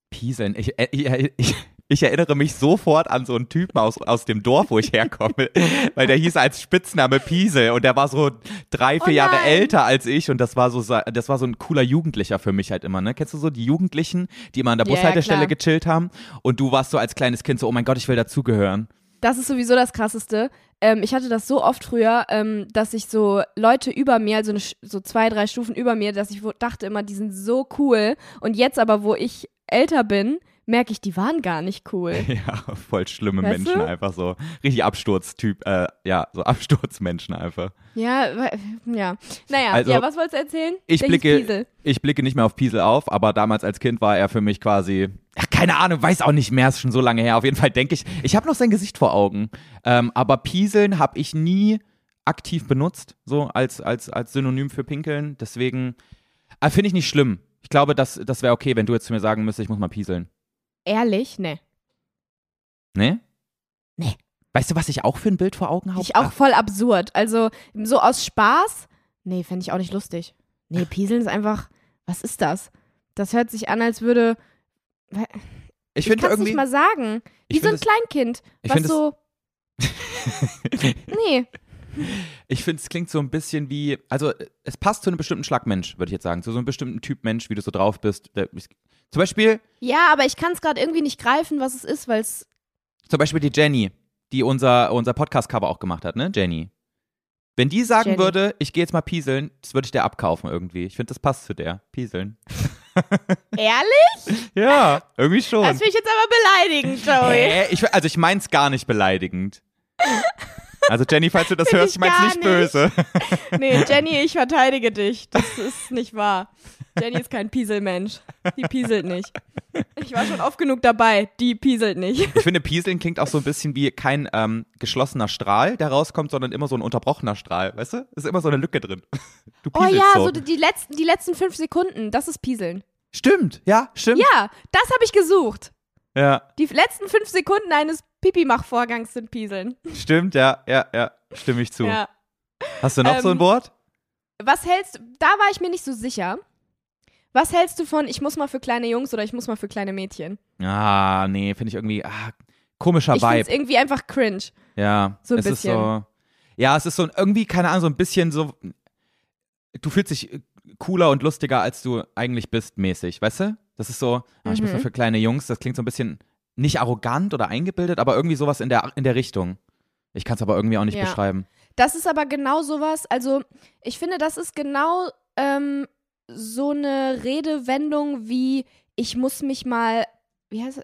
Pieseln. Ich, äh, ich, ich, ich erinnere mich sofort an so einen Typen aus, aus dem Dorf, wo ich herkomme, (laughs) weil der hieß als Spitzname Piesel und der war so drei, vier Oh Jahre älter als ich und das war so das war so ein cooler Jugendlicher für mich halt immer, ne? Kennst du so die Jugendlichen, die immer an der Ja, ja, Bushaltestelle klar. gechillt haben und du warst so als kleines Kind so, oh mein Gott, ich will dazugehören. Das ist sowieso das Krasseste. Ähm, ich hatte das so oft früher, ähm, dass ich so Leute über mir, also eine, so zwei, drei Stufen über mir, dass ich dachte immer, die sind so cool. Und jetzt aber, wo ich älter bin, merke ich, die waren gar nicht cool. (laughs) Ja, voll schlimme Weißt Menschen du? einfach so. Richtig Absturztyp, äh, ja, so Absturzmenschen einfach. Ja, ja. Naja, Also, ja, was wolltest du erzählen? Ich hieß blicke, ich blicke nicht mehr auf Piesel auf, aber damals als Kind war er für mich quasi, ach, keine Ahnung, weiß auch nicht mehr, ist schon so lange her. Auf jeden Fall denke ich, ich habe noch sein Gesicht vor Augen. Ähm, aber Pieseln habe ich nie aktiv benutzt, so als, als, als Synonym für Pinkeln. Deswegen äh, finde ich nicht schlimm. Ich glaube, das, das wäre okay, wenn du jetzt zu mir sagen müsstest, ich muss mal pieseln. Ehrlich? Nee. Ne? Nee. Weißt du, was ich auch für ein Bild vor Augen habe? Ich auch voll absurd. Also, so aus Spaß? Nee, fände ich auch nicht lustig. Nee, Pieseln ist einfach, was ist das? Das hört sich an, als würde, ich ich finde kann es irgendwie. nicht mal sagen. Wie ich so ein find Kleinkind, ich was es- so, (laughs) nee, Ich finde, es klingt so ein bisschen wie, also es passt zu einem bestimmten Schlag Mensch, würde ich jetzt sagen. Zu so einem bestimmten Typ Mensch, wie du so drauf bist. Der, ich, zum Beispiel, ja, aber ich kann es gerade irgendwie nicht greifen, was es ist, weil es, zum Beispiel die Jenny, die unser, unser Podcast-Cover auch gemacht hat, ne? Jenny. Wenn die sagen Jenny. würde, ich gehe jetzt mal pieseln, das würde ich der abkaufen irgendwie. Ich finde, das passt zu der. Pieseln. (laughs) ehrlich? Ja, irgendwie schon. Das finde ich jetzt aber beleidigend, Joey. Hä? Ich, also ich mein's gar nicht beleidigend. (laughs) Also Jenny, falls du das hörst, ich mein's nicht nicht. böse. (laughs) Nee, Jenny, ich verteidige dich. Das ist nicht wahr. Jenny ist kein Pieselmensch. Die pieselt nicht. Ich war schon oft genug dabei. Die pieselt nicht. Ich finde, Pieseln klingt auch so ein bisschen wie kein ähm, geschlossener Strahl, der rauskommt, sondern immer so ein unterbrochener Strahl. Weißt du? Ist immer so eine Lücke drin. Du Oh pieselst ja, so. so die letzten, die letzten fünf Sekunden, das ist Pieseln. Stimmt, ja, stimmt. Ja, das habe ich gesucht. Ja, Die letzten fünf Sekunden eines Pipi-Mach-Vorgangs sind Pieseln. (laughs) stimmt, ja, ja, ja. Stimme ich zu. Ja. Hast du noch so ein Ähm, Wort? Was hältst du, da war ich mir nicht so sicher. Was hältst du von, ich muss mal für kleine Jungs oder ich muss mal für kleine Mädchen? Ah, nee, finde ich irgendwie ah, komischer Ich Vibe. irgendwie einfach cringe. Ja, so ein es ist bisschen. so. Ja, es ist so irgendwie, keine Ahnung, so ein bisschen so. Du fühlst dich cooler und lustiger, als du eigentlich bist, mäßig, weißt du? Das ist so, ah, ich muss Mhm. mal für kleine Jungs, das klingt so ein bisschen nicht arrogant oder eingebildet, aber irgendwie sowas in der, in der Richtung. Ich kann es aber irgendwie auch nicht Ja. beschreiben. Das ist aber genau sowas, also ich finde, das ist genau ähm, so eine Redewendung wie, ich muss mich mal, wie heißt es?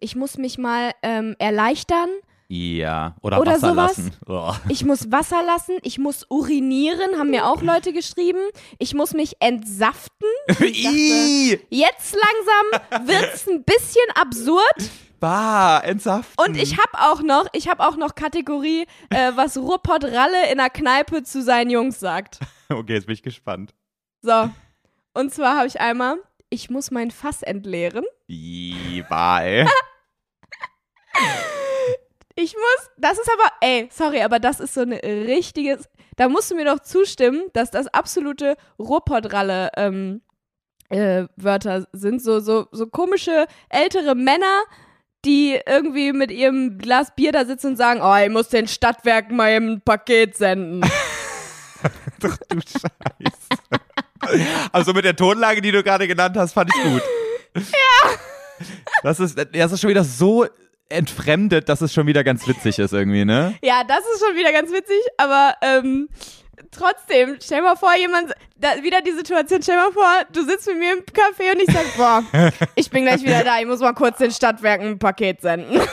Ich muss mich mal ähm, erleichtern, Ja, oder, Oder Wasser sowas. lassen. (laughs) Oh. ich muss Wasser lassen, ich muss urinieren, haben mir auch Leute geschrieben, ich muss mich entsaften. (laughs) Ih, Jetzt langsam wird's ein bisschen absurd bah, entsaften. und ich habe auch noch, ich habe auch noch Kategorie, äh, was Ruppert Ralle in der Kneipe zu seinen Jungs sagt. (laughs) Okay, jetzt bin ich gespannt. So. Und zwar habe ich einmal, ich muss mein Fass entleeren. Ih, bah, ey. Ich muss, das ist aber, ey, sorry, aber das ist so ein richtiges, da musst du mir doch zustimmen, dass das absolute Ruhrpottralle ähm, äh, Wörter sind. So, so, so komische ältere Männer, die irgendwie mit ihrem Glas Bier da sitzen und sagen, oh, ich muss den Stadtwerken mal ein Paket senden. (laughs) Doch, du Scheiße. Also mit der Tonlage, die du gerade genannt hast, fand ich gut. Ja. Das ist, das ist schon wieder so entfremdet, dass es schon wieder ganz witzig ist irgendwie, ne? (laughs) Ja, das ist schon wieder ganz witzig, aber ähm, trotzdem, stell mal vor, jemand, da, wieder die Situation, stell mal vor, du sitzt mit mir im Café und ich sag, boah, (laughs) ich bin gleich wieder da, ich muss mal kurz den Stadtwerken ein Paket senden. (laughs)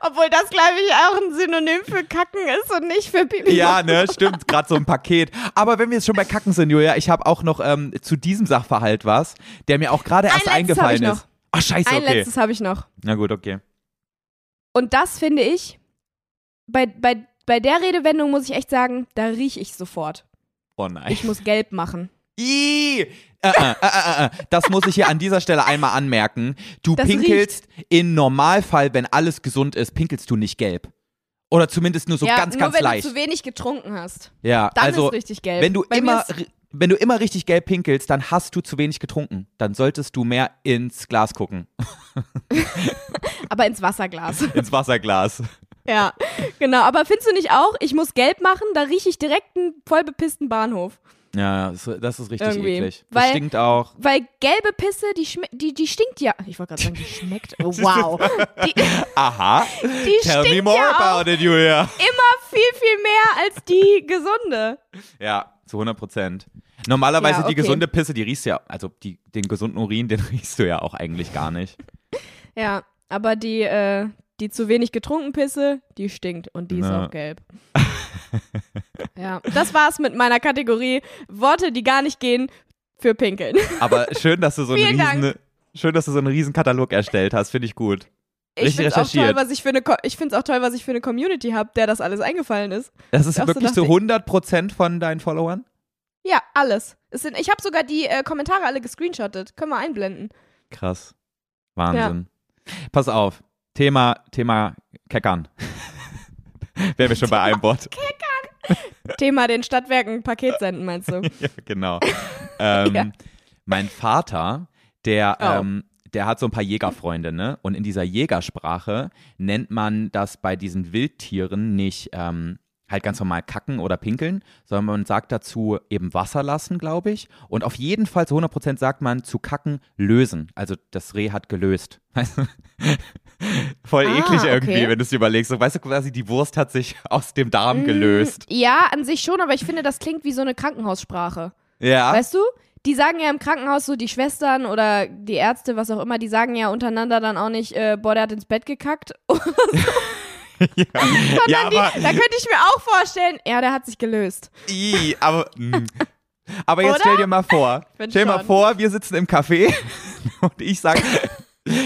Obwohl das, glaube ich, auch ein Synonym für Kacken ist und nicht für Pipi. Ja, ne, stimmt, gerade so ein Paket. Aber wenn wir jetzt schon bei Kacken sind, Julia, ich habe auch noch ähm, zu diesem Sachverhalt was, der mir auch gerade erst eingefallen noch. Ach, scheiße, Ein okay. letztes habe ich noch. Na gut, okay. Und das finde ich, bei, bei, bei der Redewendung muss ich echt sagen, da rieche ich sofort. Oh nein. Ich muss gelb machen. (laughs) Ih, äh, äh, äh, äh, äh. Das muss ich hier an dieser Stelle einmal anmerken. Du Das pinkelst im Normalfall, wenn alles gesund ist, pinkelst du nicht gelb. Oder zumindest nur so ja, ganz, nur ganz wenn leicht. du zu wenig getrunken hast. Ja, Dann also ist richtig gelb. wenn du Bei immer wenn du immer richtig gelb pinkelst, dann hast du zu wenig getrunken. Dann solltest du mehr ins Glas gucken. (laughs) aber ins Wasserglas. (laughs) Ins Wasserglas. ja, genau. Aber findest du nicht auch, ich muss gelb machen, da rieche ich direkt einen voll bepissten Bahnhof. Ja, das, ist richtig Irgendwie. eklig. Das Weil- stinkt auch. Weil gelbe Pisse, die, die, die stinkt ja. Ich wollte gerade sagen, die schmeckt. Oh, (laughs) wow. Die, Aha. die Tell me stinkt more ja about it, Julia. immer viel, viel mehr als die gesunde. Ja, zu 100 Prozent. Normalerweise Ja, die okay. gesunde Pisse, die riechst du ja, also die, den gesunden Urin, (laughs) den riechst du ja auch eigentlich gar nicht. Ja, aber die, äh, die zu wenig getrunken Pisse, die stinkt und die ist Na. auch gelb. (laughs) ja, das war's mit meiner Kategorie Worte, die gar nicht gehen für Pinkeln. Aber schön, dass du so einen (laughs) riesen, schön, dass du so einen riesen Katalog erstellt hast, finde ich gut. Ich finde es auch toll, was ich für eine, ich auch toll, was ich für eine Community habe, der das alles eingefallen ist. Das ist so wirklich so dachte 100% von deinen Followern? Ja, alles. Es sind, ich habe sogar die äh, Kommentare alle gescreenshottet. Können wir einblenden. Krass. Wahnsinn. Pass auf. Thema, Thema Keckern. (laughs) Wären wir schon bei einem Wort. (laughs) Thema den Stadtwerken ein Paket senden, meinst du? (laughs) ja, genau. Ähm, Ja. Mein Vater, der, Oh. ähm, der hat so ein paar Jägerfreunde, ne? Und in dieser Jägersprache nennt man das bei diesen Wildtieren nicht ähm, halt ganz normal kacken oder pinkeln, sondern man sagt dazu eben Wasser lassen, glaube ich. Und auf jeden Fall zu 100% sagt man zu kacken lösen. Also das Reh hat gelöst. (laughs) Weißt du? Voll Ah, eklig irgendwie, okay. wenn du es überlegst. So, weißt du, quasi die Wurst hat sich (laughs) aus dem Darm Mm, gelöst. Ja, an sich schon, aber ich finde, das klingt wie so eine Krankenhaussprache. Ja. Weißt du? Die sagen ja im Krankenhaus so, die Schwestern oder die Ärzte, was auch immer, die sagen ja untereinander dann auch nicht, äh, boah, der hat ins Bett gekackt. (laughs) (laughs) ja, ja, die, da könnte ich mir auch vorstellen, ja, der hat sich gelöst. I, aber, mm. aber jetzt Oder? stell dir mal vor, stell mal schon. vor, wir sitzen im Café (laughs) und ich sage,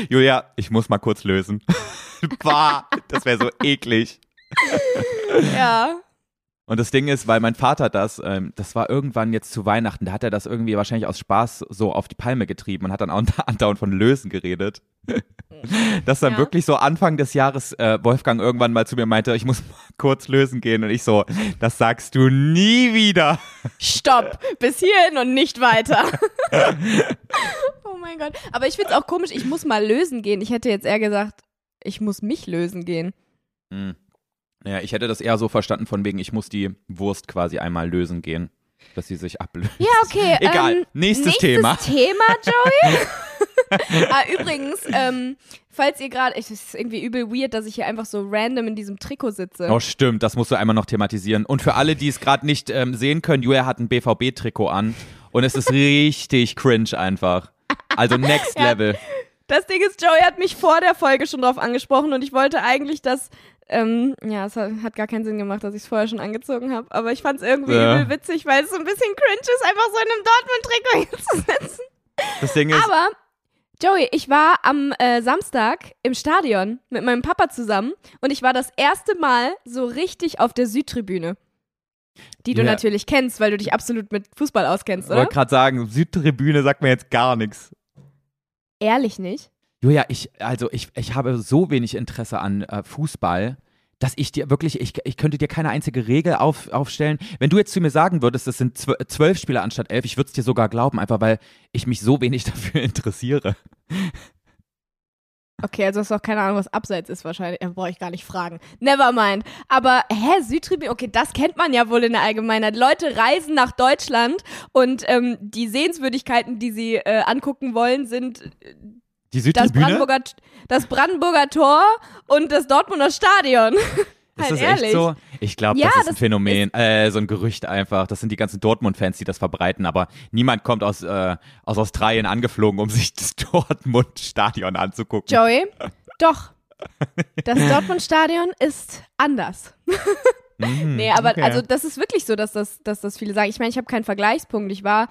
Julia, ich muss mal kurz lösen. Bah, das wäre so eklig. Ja. Und das Ding ist, weil mein Vater das, ähm, das war irgendwann jetzt zu Weihnachten, da hat er das irgendwie wahrscheinlich aus Spaß so auf die Palme getrieben und hat dann auch (laughs) andauernd von Lösen geredet. Dass dann Ja. wirklich so Anfang des Jahres äh, Wolfgang irgendwann mal zu mir meinte, ich muss (laughs) mal kurz lösen gehen und ich so, das sagst du nie wieder. Stopp, bis hierhin und nicht weiter. (laughs) oh mein Gott. Aber ich finde es auch komisch, ich muss mal lösen gehen. Ich hätte jetzt eher gesagt, ich muss mich lösen gehen. Hm. Ja, ich hätte das eher so verstanden von wegen, ich muss die Wurst quasi einmal lösen gehen, dass sie sich ablöst. Ja, okay. (laughs) Egal, Ähm, nächstes, nächstes Thema. (laughs) Thema, Joey. (laughs) ah, übrigens, ähm, falls ihr gerade, es ist irgendwie übel weird, dass ich hier einfach so random in diesem Trikot sitze. Oh, stimmt, das musst du einmal noch thematisieren. Und für alle, die es gerade nicht ähm, sehen können, Julia hat ein BVB-Trikot an und es ist richtig cringe einfach. Also next Ja. level. Das Ding ist, Joey hat mich vor der Folge schon drauf angesprochen und ich wollte eigentlich, dass, ähm, ja, es hat, hat gar keinen Sinn gemacht, dass ich es vorher schon angezogen habe, aber ich fand es irgendwie Ja. witzig, weil es so ein bisschen cringe ist, einfach so in einem Dortmund-Trikot (laughs) hier zu sitzen. Das Ding ist, Aber, Joey, ich war am äh, Samstag im Stadion mit meinem Papa zusammen und ich war das erste Mal so richtig auf der Südtribüne. Die du Ja. natürlich kennst, weil du dich absolut mit Fußball auskennst, ich oder? wollte gerade sagen, Südtribüne sagt mir jetzt gar nichts. Ehrlich nicht? Julia, ich, also ich, ich habe so wenig Interesse an äh, Fußball, dass ich dir wirklich, ich, ich könnte dir keine einzige Regel auf, aufstellen. Wenn du jetzt zu mir sagen würdest, das sind zw- zwölf Spieler anstatt elf, ich würde es dir sogar glauben, einfach weil ich mich so wenig (laughs) dafür interessiere. Okay, also hast du auch keine Ahnung, was abseits ist wahrscheinlich. Ja, brauche ich gar nicht fragen. Never mind. Aber, hä, Südtribüne, okay, das kennt man ja wohl in der Allgemeinheit. Leute reisen nach Deutschland und ähm, die Sehenswürdigkeiten, die sie äh, angucken wollen, sind Die das? Brandenburger, das Brandenburger Tor und das Dortmunder Stadion. (laughs) Ist halt das ehrlich. echt so? Ich glaube, Ja, das ist ein das Phänomen, äh, so ein Gerücht einfach. Das sind die ganzen Dortmund-Fans, die das verbreiten, aber niemand kommt aus, äh, aus Australien angeflogen, um (laughs) sich das Dortmund-Stadion anzugucken. Joey, (laughs) doch. Das Dortmund-Stadion ist anders. Mhm, Nee, aber okay. also das ist wirklich so, dass das, dass das viele sagen. Ich meine, ich habe keinen Vergleichspunkt. Ich war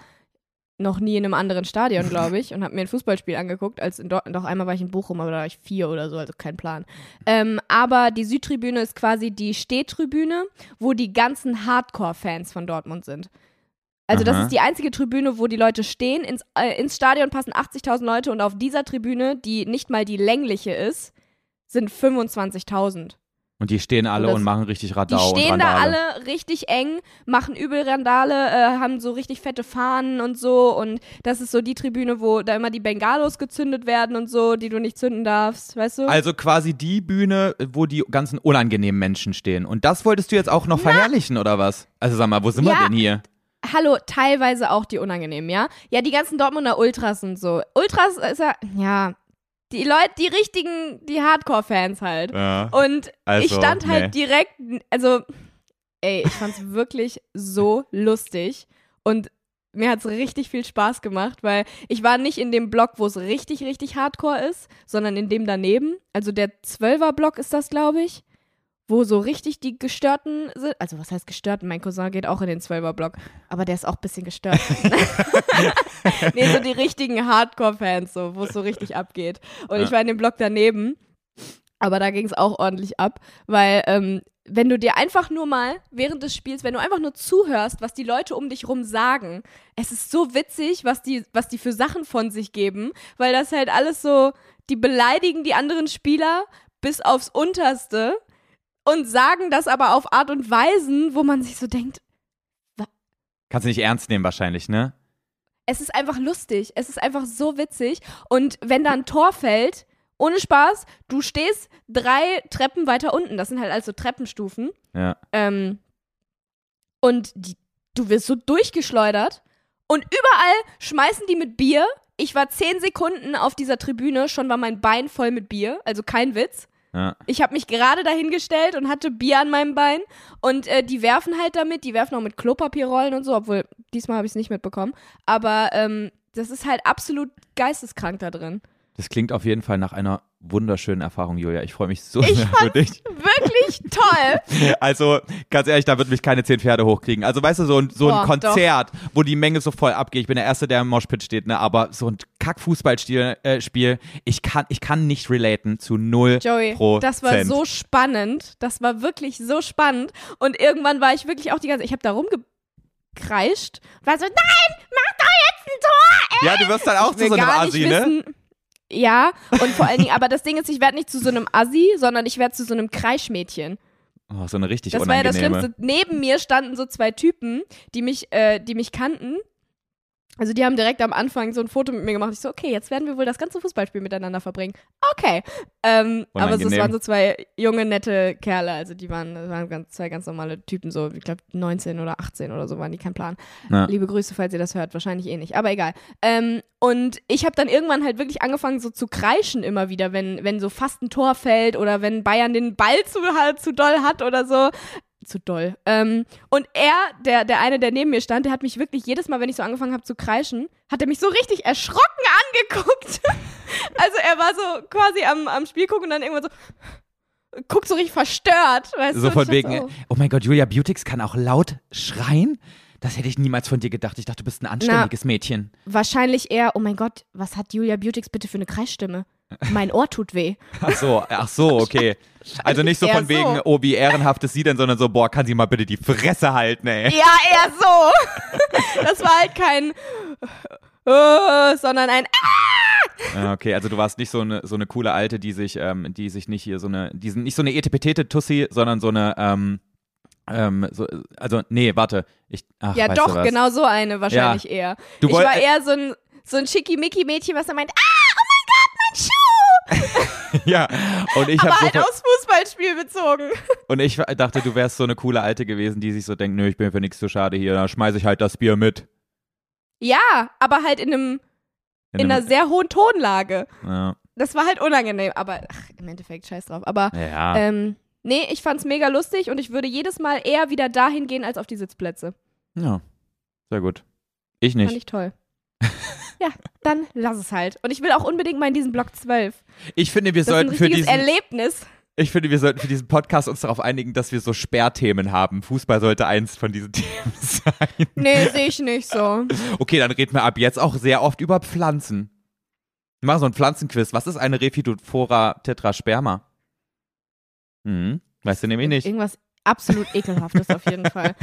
noch nie in einem anderen Stadion, glaube ich, und habe mir ein Fußballspiel angeguckt. Als in Dortmund, doch einmal war ich in Bochum, aber da war ich vier oder so, also kein Plan. Ähm, aber die Südtribüne ist quasi die Stehtribüne, wo die ganzen Hardcore-Fans von Dortmund sind. Also das Aha. ist die einzige Tribüne, wo die Leute stehen. Ins, äh, ins Stadion passen 80.000 Leute und auf dieser Tribüne, die nicht mal die längliche ist, sind 25.000. Und die stehen alle Und und, machen richtig Die Radau stehen und da alle richtig eng, machen übel Randale, äh, haben so richtig fette Fahnen und so. Und das ist so die Tribüne, wo da immer die Bengalos gezündet werden und so, die du nicht zünden darfst, weißt du? Also quasi die Bühne, wo die ganzen unangenehmen Menschen stehen. Und das wolltest du jetzt auch noch verherrlichen, oder was? Also sag mal, wo sind wir Ja. denn hier? Hallo, teilweise auch die unangenehmen, ja? Ja, die ganzen Dortmunder Ultras und so. Ultras ist ja, ja, die Leute, die richtigen, die Hardcore-Fans halt. Ja. Und ich Also, stand halt nee. direkt, also, ey, ich fand's (laughs) wirklich so lustig. Und mir hat's richtig viel Spaß gemacht, weil ich war nicht in dem Block, wo es richtig, richtig hardcore ist, sondern in dem daneben. Also der Zwölfer-Block ist das, glaube ich, wo so richtig die Gestörten sind. Also was heißt Gestörten? Mein Cousin geht auch in den Zwölfer-Block, aber der ist auch ein bisschen gestört. (laughs) nee, so die richtigen Hardcore-Fans, so, wo es so richtig abgeht. Und Ja. ich war in dem Block daneben, aber da ging es auch ordentlich ab, weil ähm, wenn du dir einfach nur mal während des Spiels, wenn du einfach nur zuhörst, was die Leute um dich rum sagen, es ist so witzig, was die, was die für Sachen von sich geben, weil das halt alles so, die beleidigen die anderen Spieler bis aufs Unterste und sagen das aber auf Art und Weisen, wo man sich so denkt, Kannst du nicht ernst nehmen wahrscheinlich, ne? es ist einfach lustig, es ist einfach so witzig und wenn da ein Tor fällt, ohne Spaß, du stehst drei Treppen weiter unten, das sind halt also Treppenstufen Ja. ähm, und die, du wirst so durchgeschleudert und überall schmeißen die mit Bier. Ich war zehn Sekunden auf dieser Tribüne, schon war mein Bein voll mit Bier, also kein Witz. Ja. Ich habe mich gerade dahingestellt und hatte Bier an meinem Bein und äh, die werfen halt damit, die werfen auch mit Klopapierrollen und so, obwohl diesmal habe ich es nicht mitbekommen. Aber ähm, das ist halt absolut geisteskrank da drin. Das klingt auf jeden Fall nach einer wunderschönen Erfahrung, Julia. Ich freue mich so Ich sehr für dich. Wirklich toll. (laughs) Also, ganz ehrlich, da wird mich keine zehn Pferde hochkriegen. Also, weißt du, so ein, so ein Boah, Konzert, wo die Menge so voll abgeht. Ich bin der Erste, der im Moshpit steht, ne? Aber so ein Kack-Fußballspiel, äh, Spiel, ich kann, ich kann nicht relaten zu null Joey, das war so spannend. Das war wirklich so spannend. Und irgendwann war ich wirklich auch die ganze Ich habe da rumgekreischt. War so, nein, mach doch jetzt ein Tor! Ja, du wirst dann auch Ich zu so einem nicht ne? Ja, und vor allen Dingen, aber das Ding ist, ich werde nicht zu so einem Assi, sondern ich werde zu so einem Kreischmädchen. Oh, so eine richtig Das war ja das. Schlimmste. Neben mir standen so zwei Typen, die mich, äh, die mich kannten. Also die haben direkt am Anfang so ein Foto mit mir gemacht. Ich so, okay, jetzt werden wir wohl das ganze Fußballspiel miteinander verbringen. Okay. Ähm, aber es waren so zwei junge, nette Kerle. Also die waren, waren ganz, zwei ganz normale Typen, so, ich glaube 19 oder 18 oder so waren die, kein Plan. Ja. Liebe Grüße, falls ihr das hört, wahrscheinlich eh nicht, aber egal. Ähm, und ich habe dann irgendwann halt wirklich angefangen so zu kreischen immer wieder, wenn, wenn so fast ein Tor fällt oder wenn Bayern den Ball zu, halt, zu doll hat oder so. Zu doll. Ähm, und er, der, der eine, der neben mir stand, der hat mich wirklich jedes Mal, wenn ich so angefangen habe zu kreischen, hat er mich so richtig erschrocken angeguckt. (laughs) also er war so quasi am, am Spiel gucken und dann irgendwann so, guckt so richtig verstört. Weißt So du? von wegen, dachte oh mein Gott, Julia Beautix kann auch laut schreien? Das hätte ich niemals von dir gedacht. Ich dachte, du bist ein anständiges Mädchen. Wahrscheinlich eher, oh mein Gott, was hat Julia Beautix bitte für eine Kreisstimme? Mein Ohr tut weh. Ach so, ach so, okay. Also nicht so von wegen, so. oh, wie ehrenhaft ist sie denn, sondern so, boah, kann sie mal bitte die Fresse halten, ey. Ja, eher so. (laughs) Das war halt kein, äh, sondern ein, Ja, okay, also du warst nicht so eine, so eine coole Alte, die sich, ähm, die sich nicht hier so eine, die sind nicht so eine Etepetete-Tussi, sondern so eine, ähm, ähm, so, also, nee, warte. Ich, ach, ja doch, genau so eine wahrscheinlich eher. Du ich war eher so ein, so ein schickimicki-Mädchen, was er meint, ah, oh mein Gott, mein Schuh. (laughs) Ja, und ich habe halt so, aufs Fußballspiel bezogen. (laughs) und ich dachte, du wärst so eine coole Alte gewesen, die sich so denkt, nö, ich bin für nichts zu schade hier, da schmeiße ich halt das Bier mit. Ja, aber halt in einem, in einem- einer sehr hohen Tonlage. ja, Das war halt unangenehm, aber ach, im Endeffekt scheiß drauf. Aber ja. ähm, nee, ich fand's mega lustig und ich würde jedes Mal eher wieder dahin gehen als auf die Sitzplätze. ja, sehr gut. Ich Fand nicht. ich toll. (laughs) ja, dann lass es halt. Und ich will auch unbedingt mal in diesen Block 12. Ich finde, wir Das ist ein sollten für diesen, Erlebnis. ich finde, wir sollten für diesen Podcast uns darauf einigen, dass wir so Sperrthemen haben. Fußball sollte eins von diesen (laughs) Themen sein. Nee, sehe ich nicht so. Okay, dann reden wir ab jetzt auch sehr oft über Pflanzen. Wir machen so ein Pflanzenquiz. Was ist eine Rhephidophora tetrasperma? Hm, weißt du nämlich nicht. Irgendwas absolut ekelhaftes auf jeden Fall.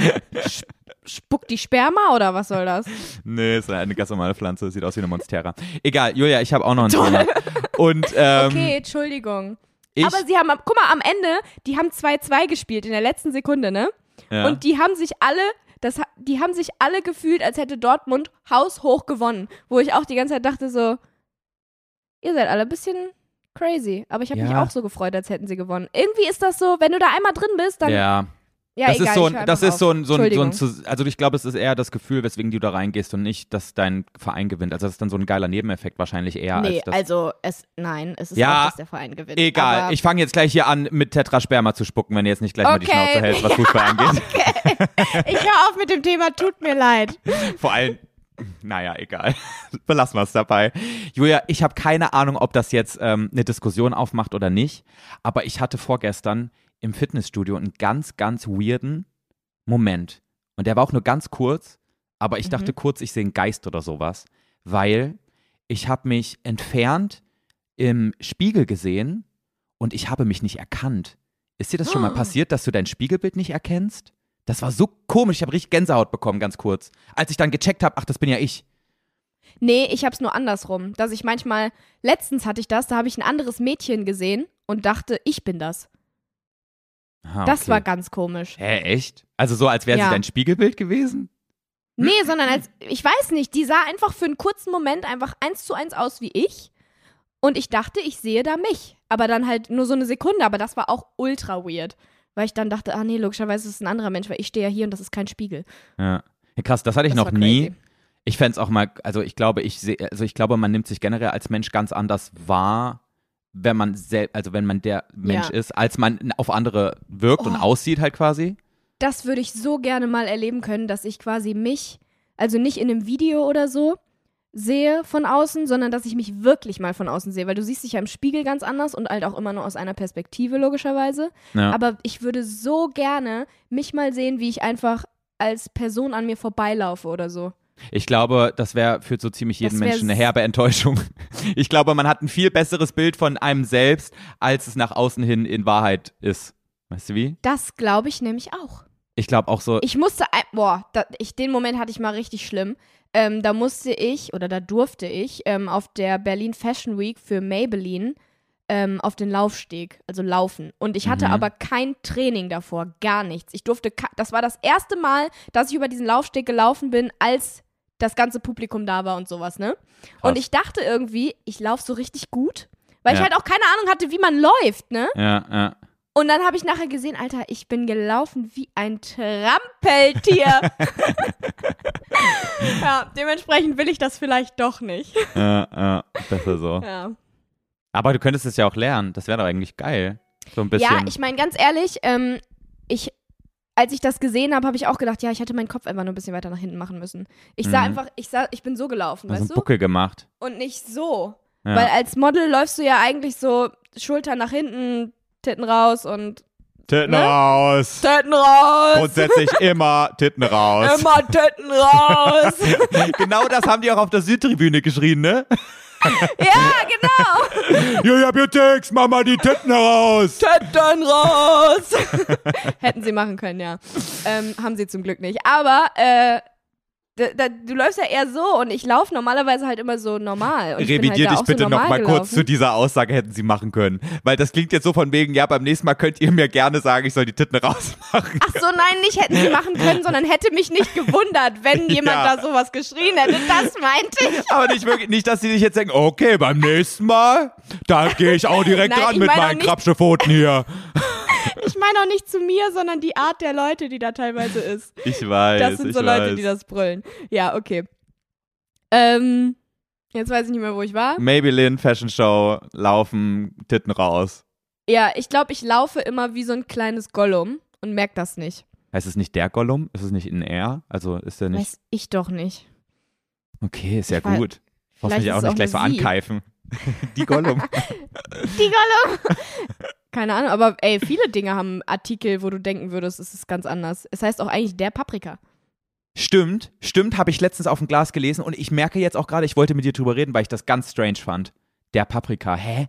(laughs) Spuckt die Sperma oder was soll das? Nee, ist eine ganz normale Pflanze. Sieht aus wie eine Monstera. Egal, Julia, ich habe auch noch ein. Thema. Und ähm, Okay, Entschuldigung. Aber sie haben, guck mal, am Ende, die haben 2-2 gespielt in der letzten Sekunde, ne? ja. Und die haben sich alle, das, die haben sich alle gefühlt, als hätte Dortmund haushoch gewonnen. Wo ich auch die ganze Zeit dachte so, ihr seid alle ein bisschen crazy. Aber ich habe mich Ja. auch so gefreut, als hätten sie gewonnen. Irgendwie ist das so, wenn du da einmal drin bist, dann, ja, ja, das egal, ist so ein, das ist so ein, so ein, so ein also ich glaube, es ist eher das Gefühl, weswegen du da reingehst und nicht, dass dein Verein gewinnt. Also das ist dann so ein geiler Nebeneffekt wahrscheinlich eher Nee, als das. also es, nein, es ist Ja, auch, dass der Verein gewinnt. Egal, aber, ich fange jetzt gleich hier an, mit Tetrasperma zu spucken, wenn ihr jetzt nicht gleich mal die Okay. Schnauze hältst, was (laughs) Fußball angeht. ich höre auf mit dem Thema, tut mir leid. Vor allem, Naja, egal. (laughs) Belassen wir es dabei. Julia, ich habe keine Ahnung, ob das jetzt ähm, eine Diskussion aufmacht oder nicht, aber ich hatte vorgestern im Fitnessstudio einen ganz, ganz weirden Moment. Und der war auch nur ganz kurz, aber ich Mhm. dachte kurz, ich sehe einen Geist oder sowas, weil ich habe mich entfernt im Spiegel gesehen und ich habe mich nicht erkannt. Ist dir das schon mal Oh. passiert, dass du dein Spiegelbild nicht erkennst? Das war so komisch, ich habe richtig Gänsehaut bekommen, ganz kurz. Als ich dann gecheckt habe, ach, das bin ja ich. Nee, ich hab's nur andersrum. Dass ich manchmal, letztens hatte ich das, da habe ich ein anderes Mädchen gesehen und dachte, ich bin das. Ah, Das okay. war ganz komisch. Hä, echt? Also so, als wäre Ja. sie dein Spiegelbild gewesen? Nee, sondern als, ich weiß nicht, die sah einfach für einen kurzen Moment einfach eins zu eins aus wie ich. Und ich dachte, ich sehe da mich. Aber dann halt nur so eine Sekunde. Aber das war auch ultra weird. Weil ich dann dachte, ah nee, logischerweise ist es ein anderer Mensch, weil ich stehe ja hier und das ist kein Spiegel. Ja. ja krass, das hatte ich Das noch nie. Ich fände es auch mal, also ich glaube, ich sehe, also ich glaube, man nimmt sich generell als Mensch ganz anders wahr, wenn man sel also wenn man der Mensch Ja. ist, als man auf andere wirkt und Oh. aussieht halt quasi. Das würde ich so gerne mal erleben können, dass ich quasi mich, also nicht in einem Video oder so, sehe von außen, sondern dass ich mich wirklich mal von außen sehe, weil du siehst dich ja im Spiegel ganz anders und halt auch immer nur aus einer Perspektive logischerweise. Ja. Aber ich würde so gerne mich mal sehen, wie ich einfach als Person an mir vorbeilaufe oder so. Ich glaube, das wäre für so ziemlich jeden Menschen eine herbe Enttäuschung. (laughs) Ich glaube, man hat ein viel besseres Bild von einem selbst, als es nach außen hin in Wahrheit ist. Weißt du wie? Das glaube ich nämlich auch. Ich glaube auch so, Ich musste, boah, da, ich, den Moment hatte ich mal richtig schlimm. Ähm, da musste ich, oder da durfte ich, ähm, auf der Berlin Fashion Week für Maybelline ähm, auf den Laufsteg, also laufen. Und ich hatte Mhm. aber kein Training davor, gar nichts. Ich durfte, das war das erste Mal, dass ich über diesen Laufsteg gelaufen bin, als das ganze Publikum da war und sowas, ne? Krass. Und ich dachte irgendwie, ich laufe so richtig gut, weil ich Ja. halt auch keine Ahnung hatte, wie man läuft, ne? ja, ja. Und dann habe ich nachher gesehen, Alter, ich bin gelaufen wie ein Trampeltier. (laughs) ja, dementsprechend will ich das vielleicht doch nicht. Ja, ja, besser so. Ja, Aber du könntest es ja auch lernen. Das wäre doch eigentlich geil. So ein bisschen. ja ich meine, ganz ehrlich, ähm, ich, als ich das gesehen habe, habe ich auch gedacht, ja, ich hätte meinen Kopf einfach nur ein bisschen weiter nach hinten machen müssen. Ich sah Mhm. einfach, ich sah, ich bin so gelaufen, also weißt du? Buckel gemacht. Und nicht so. Ja. Weil als Model läufst du ja eigentlich so Schultern nach hinten, Titten raus und Titten Ne? raus. Titten raus. Grundsätzlich (laughs) immer Titten raus. Immer Titten raus. (laughs) genau das haben die auch auf der Südtribüne geschrien, ne? (laughs) ja, genau. Julia Beautix, mach mal die Titten raus. Titten raus. Hätten sie machen können, ja. Ähm, haben sie zum Glück nicht. Aber äh, da, da, du läufst ja eher so und ich laufe normalerweise halt immer so normal. Und Revidier halt dich bitte so noch normal mal kurz zu dieser Aussage hätten sie machen können. Weil das klingt jetzt so von wegen, ja, beim nächsten Mal könnt ihr mir gerne sagen, ich soll die Titten (laughs) rausmachen. Ach so, nein, nicht hätten sie machen können, sondern hätte mich nicht gewundert, wenn (laughs) jemand Ja. da sowas geschrien hätte. Das meinte ich. Aber nicht wirklich, nicht, dass sie sich jetzt denken, okay, beim nächsten Mal, da gehe ich auch direkt Nein, ran mit meinen nicht- Krabschepfoten hier. (laughs) Ich meine auch nicht zu mir, sondern die Art der Leute, die da teilweise ist. Ich weiß, Das sind so weiß. Leute, die das brüllen. Ja, okay. Ähm, jetzt weiß ich nicht mehr, wo ich war. Maybelline Fashion Show, laufen, Titten raus. Ja, ich glaube, ich laufe immer wie so ein kleines Gollum und merke das nicht. Heißt es nicht der Gollum? Ist es nicht in R? Also ist der nicht. Weiß ich doch nicht. Okay, ist ja Ich weiß- gut. Brauchst mich auch nicht gleich so ankeifen. (laughs) Die Gollum. (laughs) Die Gollum! (laughs) Keine Ahnung, aber ey, viele Dinge haben Artikel, wo du denken würdest, es ist ganz anders. Es heißt auch eigentlich der Paprika. Stimmt, stimmt, habe ich letztens auf dem Glas gelesen und ich merke jetzt auch gerade, ich wollte mit dir drüber reden, weil ich das ganz strange fand. Der Paprika, hä?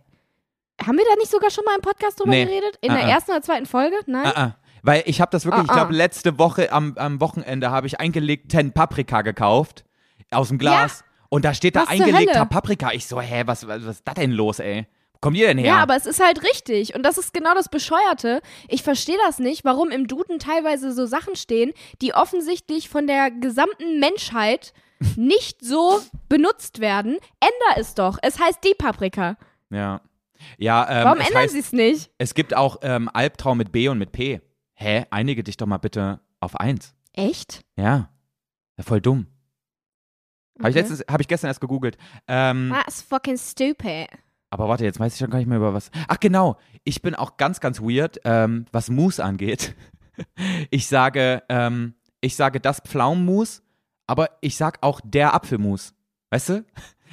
Haben wir da nicht sogar schon mal im Podcast drüber Nee. geredet? In Ah, der ah. ersten oder zweiten Folge? Nein? Ah. Weil ich habe das wirklich, ich ah. glaube, letzte Woche am, am Wochenende habe ich eingelegten Paprika gekauft. Aus dem Glas. Und da steht da eingelegter? Paprika. Ich so, hä, was, was, was ist da denn los, ey? Kommt ihr denn her? Ja, aber es ist halt richtig. Und das ist genau das Bescheuerte. Ich verstehe das nicht, warum im Duden teilweise so Sachen stehen, die offensichtlich von der gesamten Menschheit nicht so benutzt werden. Änder es doch. Es heißt die Paprika. ja. Ja, ähm, Warum ändern sie es nicht? Es gibt auch ähm, Albtraum mit B und mit P. Hä? Einige dich doch mal bitte auf eins. Echt? Ja. ja voll dumm. Habe ich, Okay. letztens- hab ich gestern erst gegoogelt. Ähm, That's fucking stupid. Aber warte, jetzt weiß ich schon gar nicht mehr über was. Ach genau, ich bin auch ganz, ganz weird, ähm, was Mousse angeht. (laughs) Ich sage, ähm, ich sage das Pflaumenmus, aber ich sag auch der Apfelmus. Weißt du?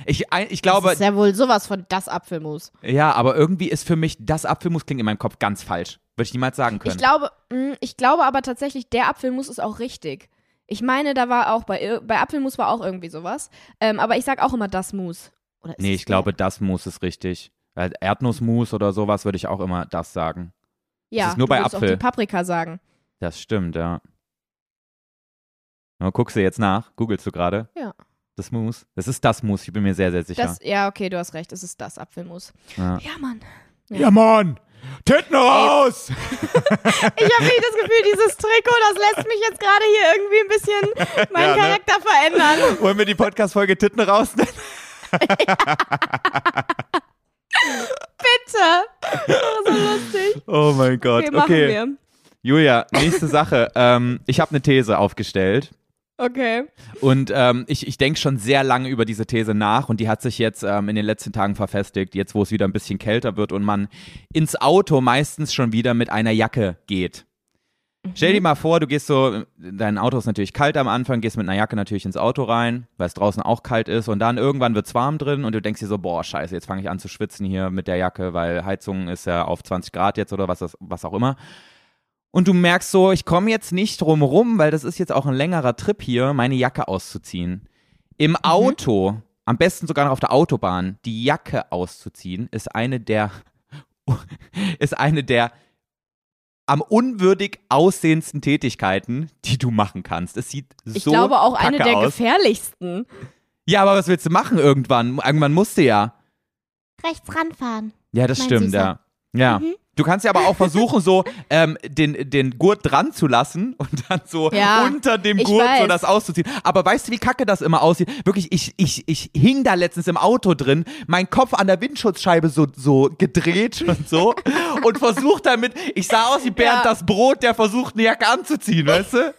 Ich, ich glaube, das ist ja wohl sowas von das Apfelmus. ja, aber irgendwie ist für mich das Apfelmus klingt in meinem Kopf ganz falsch. Würde ich niemals sagen können. Ich glaube, mh, ich glaube aber tatsächlich, der Apfelmus ist auch richtig. Ich meine, da war auch bei, bei Apfelmus war auch irgendwie sowas. Ähm, aber ich sag auch immer das Mus. Oder ist nee, ich glaube, das Mus ist richtig. Weil Erdnussmus oder sowas würde ich auch immer das sagen. ja, ist nur du bei würdest auch Apfel. die Paprika sagen. Das stimmt, ja. Na, guckst du jetzt nach? Googlest du gerade? Ja. Das Mus? Das ist das Mus, ich bin mir sehr, sehr sicher. Das, ja, okay, du hast recht, es ist das Apfelmus. ja. Ja, Mann. ja, Mann! Titten raus! (laughs) (laughs) Ich habe nicht das Gefühl, dieses Trikot, das lässt mich jetzt gerade hier irgendwie ein bisschen (laughs) meinen Ja, ne? Charakter verändern. Wollen wir die Podcast-Folge Titten rausnehmen? (laughs) Bitte. Oh, so lustig. Oh mein Gott. Okay, machen wir. Julia, nächste Sache. ähm, ich habe eine These aufgestellt. Okay. Und ähm, ich, ich denke schon sehr lange über diese These nach und die hat sich jetzt ähm, in den letzten Tagen verfestigt, jetzt wo es wieder ein bisschen kälter wird und man ins Auto meistens schon wieder mit einer Jacke geht. Stell dir mal vor, du gehst so, dein Auto ist natürlich kalt am Anfang, gehst mit einer Jacke natürlich ins Auto rein, weil es draußen auch kalt ist und dann irgendwann wird es warm drin und du denkst dir so, boah, scheiße, jetzt fange ich an zu schwitzen hier mit der Jacke, weil Heizung ist ja auf 20 Grad jetzt oder was, das, was auch immer. Und du merkst so, ich komme jetzt nicht drum rum, weil das ist jetzt auch ein längerer Trip hier, meine Jacke auszuziehen. Im Auto, am besten sogar noch auf der Autobahn, die Jacke auszuziehen, ist eine der, (laughs) ist eine der am unwürdig aussehendsten Tätigkeiten, die du machen kannst. Es sieht Ich so glaube auch eine kacke der aus. gefährlichsten. Ja, aber was willst du machen irgendwann? Irgendwann musst du ja. Rechts ranfahren. Ja, das Mein stimmt, Süßer. ja. Ja. Mhm. Du kannst ja aber auch versuchen, so ähm, den, den Gurt dran zu lassen und dann so Ja, unter dem Gurt so das auszuziehen. Aber weißt du, wie kacke das immer aussieht? Wirklich, ich, ich, ich hing da letztens im Auto drin, mein Kopf an der Windschutzscheibe so, so gedreht und so und versucht damit, ich sah aus wie Bernd Ja. das Brot, der versucht, eine Jacke anzuziehen, weißt du?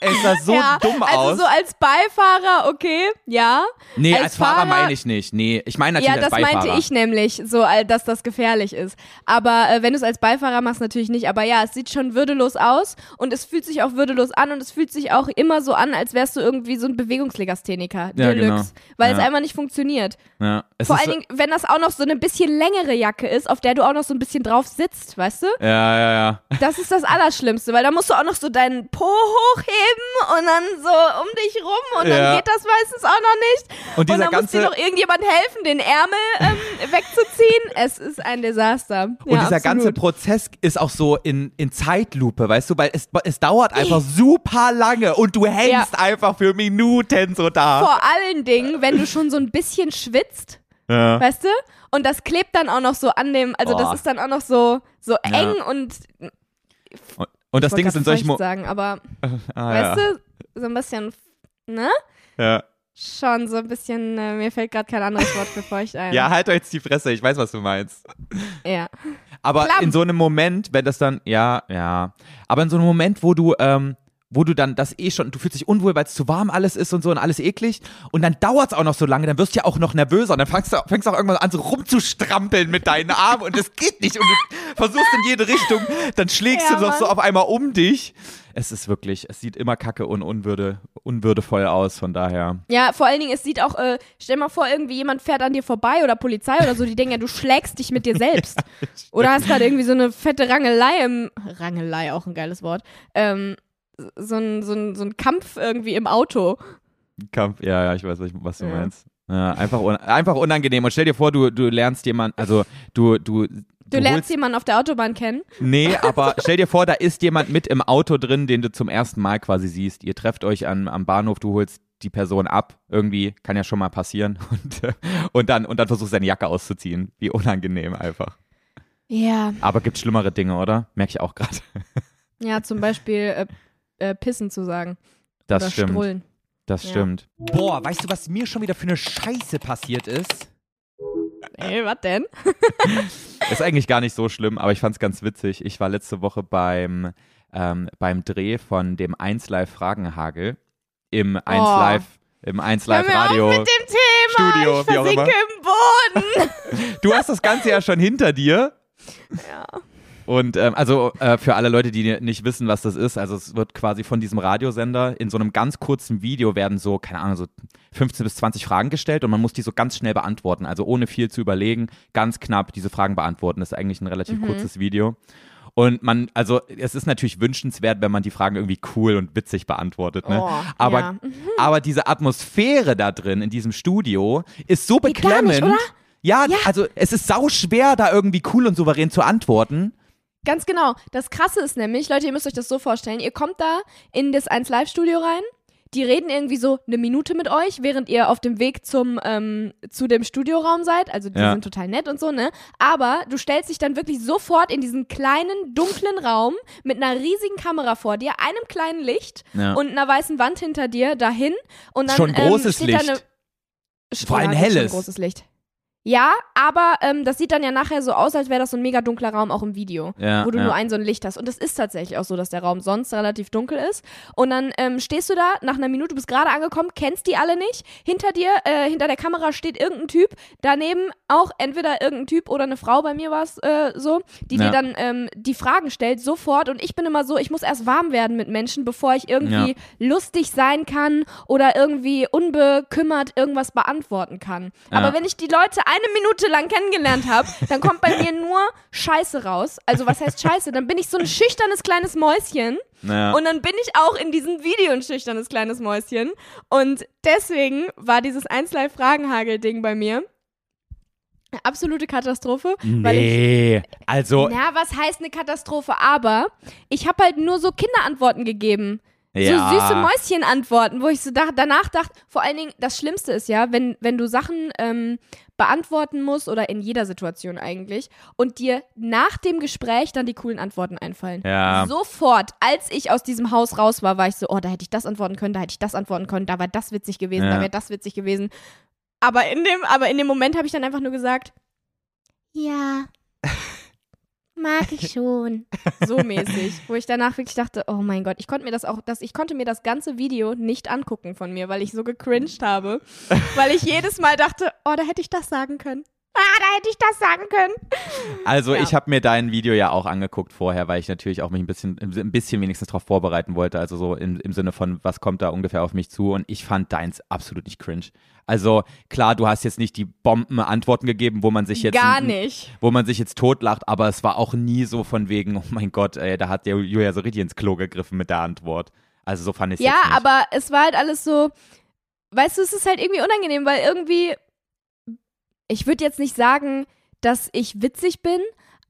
Es sah so (laughs) ja, dumm also aus. so als Beifahrer, okay, ja. nee, als, als Fahrer, Fahrer- meine ich nicht. Nee, ich meine natürlich Ja, als das Beifahrer. meinte ich nämlich, so, dass das gefährlich ist. Aber äh, wenn du es als Beifahrer machst, natürlich nicht. Aber ja, es sieht schon würdelos aus und es fühlt sich auch würdelos an und es fühlt sich auch immer so an, als wärst du irgendwie so ein Bewegungslegastheniker. Ja, Deluxe. genau. Weil es Ja. einfach nicht funktioniert. Ja, es Vor allen Dingen, wenn das auch noch so eine bisschen längere Jacke ist, auf der du auch noch so ein bisschen drauf sitzt, weißt du? Ja, ja, ja. Das ist das Allerschlimmste, weil da musst du auch noch so deinen Po hochheben und dann so um dich rum und Ja. dann geht das meistens auch noch nicht. Und dieser dann muss dir ganze- noch irgendjemand helfen, den Ärmel ähm, (laughs) wegzuziehen. Es ist ein Desaster. Und ja, dieser ganze absolut. Prozess ist auch so in, in Zeitlupe, weißt du, weil es, es dauert einfach super lange und du hängst einfach für Minuten so da. Vor allen Dingen, wenn du schon so ein bisschen schwitzt, (laughs) Ja. weißt du? Und das klebt dann auch noch so an dem, also Oh. das ist dann auch noch so, so Ja. eng und Und, das ich Ding ist in solchen feucht Mo sagen, aber (laughs) ah, weißt du, so ein bisschen, ne? ja. Ja. Schon so ein bisschen, äh, mir fällt gerade kein anderes Wort für feucht ein. ja, halt doch jetzt die Fresse, ich weiß, was du meinst. Ja. Aber Klamm. in so einem Moment, wenn das dann, ja, ja. Aber in so einem Moment, wo du, ähm, wo du dann das eh schon, du fühlst dich unwohl, weil es zu warm alles ist und so und alles eklig und dann dauert es auch noch so lange, dann wirst du ja auch noch nervöser und dann fängst du, fängst du auch irgendwann an so rumzustrampeln mit deinen Armen und das geht nicht und du versuchst in jede Richtung, dann schlägst Ja, du doch so auf einmal um dich. Es ist wirklich, es sieht immer kacke und unwürde, unwürdevoll aus, von daher. Ja, vor allen Dingen, es sieht auch, äh, stell mal vor, irgendwie jemand fährt an dir vorbei oder Polizei oder so, die denken ja, du schlägst dich mit dir selbst. (laughs) oder hast gerade irgendwie so eine fette Rangelei im, Rangelei, auch ein geiles Wort, ähm, so ein, so ein, so ein Kampf irgendwie im Auto. Kampf, ja, ja, ich weiß, was, du Ja. meinst. Ja, einfach, un einfach unangenehm. Und stell dir vor, du, du lernst jemanden, also du, du, Du, lernst jemanden auf der Autobahn kennen. Nee, (laughs) aber stell dir vor, da ist jemand mit im Auto drin, den du zum ersten Mal quasi siehst. Ihr trefft euch an, am Bahnhof, du holst die Person ab. Irgendwie kann ja schon mal passieren. (laughs) Und, und, dann, und dann versuchst du deine Jacke auszuziehen. Wie unangenehm einfach. Ja. Aber gibt schlimmere Dinge, oder? Merke ich auch gerade. (laughs) Ja, zum Beispiel äh, äh, Pissen zu sagen. Das oder stimmt. Strullen. Das Ja. stimmt. Boah, weißt du, was mir schon wieder für eine Scheiße passiert ist? Ey, was denn? (laughs) Ist eigentlich gar nicht so schlimm, aber ich fand es ganz witzig. Ich war letzte Woche beim, ähm, beim Dreh von dem 1 Live Fragenhagel im 1 Oh. Live, im 1 Live Hör mir auf Radio. mit dem Thema. Studio, ich wie auch versinke immer. im Boden. (laughs) Du hast das Ganze ja schon hinter dir. ja. Und ähm, also äh, für alle Leute, die nicht wissen, was das ist, also es wird quasi von diesem Radiosender in so einem ganz kurzen Video werden so, keine Ahnung, so 15 bis 20 Fragen gestellt und man muss die so ganz schnell beantworten. Also ohne viel zu überlegen, ganz knapp diese Fragen beantworten. Das ist eigentlich ein relativ Mhm. kurzes Video. Und man, also es ist natürlich wünschenswert, wenn man die Fragen irgendwie cool und witzig beantwortet. Ne? Oh, aber, ja. aber diese Atmosphäre da drin in diesem Studio ist so Geht beklemmend. nicht, oder? Ja, Ja. also es ist sau schwer, da irgendwie cool und souverän zu antworten. Ganz genau. Das Krasse ist nämlich, Leute, ihr müsst euch das so vorstellen, ihr kommt da in das 1 Live-Studio rein, die reden irgendwie so eine Minute mit euch, während ihr auf dem Weg zum, ähm, zu dem Studioraum seid. Also die Ja. sind total nett und so, ne? Aber du stellst dich dann wirklich sofort in diesen kleinen, dunklen Raum mit einer riesigen Kamera vor dir, einem kleinen Licht Ja. und einer weißen Wand hinter dir dahin. Und dann, Schon großes ähm, steht da Licht. eine Vor allem ist schon helles. großes Licht. Ja, aber ähm, das sieht dann ja nachher so aus, als wäre das so ein mega dunkler Raum auch im Video, Ja, wo du ja. nur ein so ein Licht hast. Und das ist tatsächlich auch so, dass der Raum sonst relativ dunkel ist. Und dann ähm, stehst du da nach einer Minute, du bist gerade angekommen, kennst die alle nicht. Hinter dir, äh, hinter der Kamera steht irgendein Typ. Daneben auch entweder irgendein Typ oder eine Frau, bei mir war es äh, so, die Ja. dir dann ähm, die Fragen stellt sofort. Und ich bin immer so, ich muss erst warm werden mit Menschen, bevor ich irgendwie lustig sein kann oder irgendwie unbekümmert irgendwas beantworten kann. Aber wenn ich die Leute eine Minute lang kennengelernt habe, dann kommt bei mir nur Scheiße raus. Also was heißt Scheiße? Dann bin ich so ein schüchternes kleines Mäuschen. Ja. Und dann bin ich auch in diesem Video ein schüchternes kleines Mäuschen. Und deswegen war dieses 1 Live Fragenhagel-Ding bei mir eine absolute Katastrophe. Weil ich nee, also na, was heißt eine Katastrophe? Aber ich habe halt nur so Kinderantworten gegeben. Ja. So süße Mäuschenantworten, wo ich so dach, danach dachte, vor allen Dingen, das Schlimmste ist ja, wenn, wenn du Sachen ähm, beantworten musst oder in jeder Situation eigentlich und dir nach dem Gespräch dann die coolen Antworten einfallen. Ja. Sofort, als ich aus diesem Haus raus war, war ich so, oh, da hätte ich das antworten können, da hätte ich das antworten können, da wäre das witzig gewesen, Ja. da wäre das witzig gewesen. Aber in dem, aber in dem Moment habe ich dann einfach nur gesagt, Ja. (laughs) Mag ich schon. (laughs) so mäßig, wo ich danach wirklich dachte, oh mein Gott, ich konnte mir das auch, das, ich konnte mir das ganze Video nicht angucken von mir, weil ich so gecringed habe, (laughs) weil ich jedes Mal dachte, oh, da hätte ich das sagen können. Ah, da hätte ich das sagen können. Also Ja. ich habe mir dein Video ja auch angeguckt vorher, weil ich natürlich auch mich ein bisschen, ein bisschen wenigstens darauf vorbereiten wollte. Also so im, im Sinne von, was kommt da ungefähr auf mich zu. Und ich fand deins absolut nicht cringe. Also klar, du hast jetzt nicht die Bombenantworten gegeben, wo man sich jetzt Gar nicht. wo man sich jetzt totlacht, aber es war auch nie so von wegen, oh mein Gott, ey, da hat der Julia so richtig ins Klo gegriffen mit der Antwort. Also so fand ich es Ja, aber es war halt alles so, weißt du, es ist halt irgendwie unangenehm, weil irgendwie, ich würde jetzt nicht sagen, dass ich witzig bin,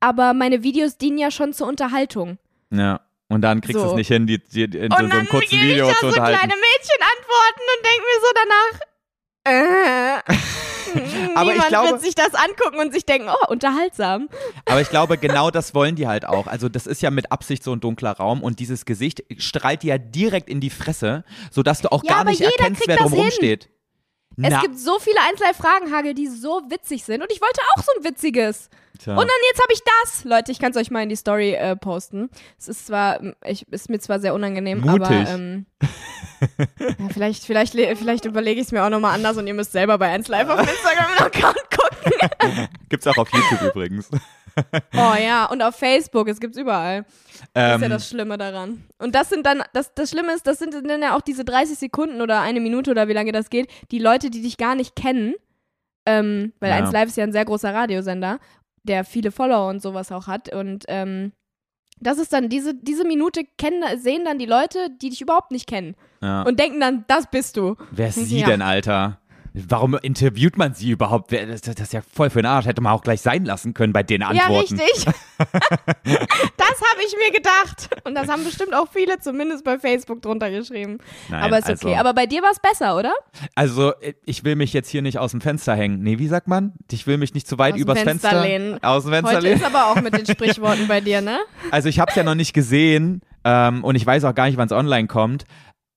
aber meine Videos dienen ja schon zur Unterhaltung. Ja. Und dann kriegst du So. es nicht hin, die, die in so, und so einem dann kurzen gebe ich Video da zu so unterhalten. kleine Mädchenantworten und denke mir so danach, äh, (laughs) (laughs) Aber ich glaube- wird sich das angucken und sich denken, oh, unterhaltsam. Aber ich glaube, genau das wollen die halt auch. Also das ist ja mit Absicht so ein dunkler Raum und dieses Gesicht strahlt dir ja direkt in die Fresse, sodass du auch Ja, gar nicht erkennst, wer drumherum hin. Steht. Es Na, gibt so viele Einzelfragenhagel, die so witzig sind und ich wollte auch so ein witziges. tja. Und dann jetzt habe ich das. Leute, ich kann es euch mal in die Story äh, posten. Es ist zwar, ich, ist mir zwar sehr unangenehm, aber Mutig. ähm, ja, vielleicht, vielleicht, le- vielleicht überlege ich es mir auch nochmal anders und ihr müsst selber bei 1Live auf Instagram-Account (laughs) gucken. (laughs) Gibt's auch auf YouTube übrigens. Oh ja, und auf Facebook, es gibt's überall. Das ist ja Ähm, das Schlimme daran. Und das sind dann, das, das Schlimme ist, das sind dann ja auch diese 30 Sekunden oder eine Minute oder wie lange das geht, die Leute, die dich gar nicht kennen, ähm, weil Ja. 1Live ist ja ein sehr großer Radiosender, der viele Follower und sowas auch hat. Und ähm, das ist dann, diese, diese Minute kennen, sehen dann die Leute, die dich überhaupt nicht kennen. ja. Und denken dann, das bist du. Wer ist sie Ja. denn, Alter? Warum interviewt man sie überhaupt? Das, das ist ja voll für den Arsch. Hätte man auch gleich sein lassen können bei den Antworten. Ja, richtig. (laughs) das habe ich mir gedacht. Und das haben bestimmt auch viele zumindest bei Facebook drunter geschrieben. Nein, Aber ist okay. also- Aber bei dir war es besser, oder? Also, ich will mich jetzt hier nicht aus dem Fenster hängen. Nee, wie sagt man? Ich will mich nicht zu weit Aus übers Fenster Fenster lehnen. Aus dem Fenster Heute lehnen. ist aber auch mit den Sprichworten bei dir, ne? (laughs) Also, ich habe es ja noch nicht gesehen ähm, und ich weiß auch gar nicht, wann es online kommt.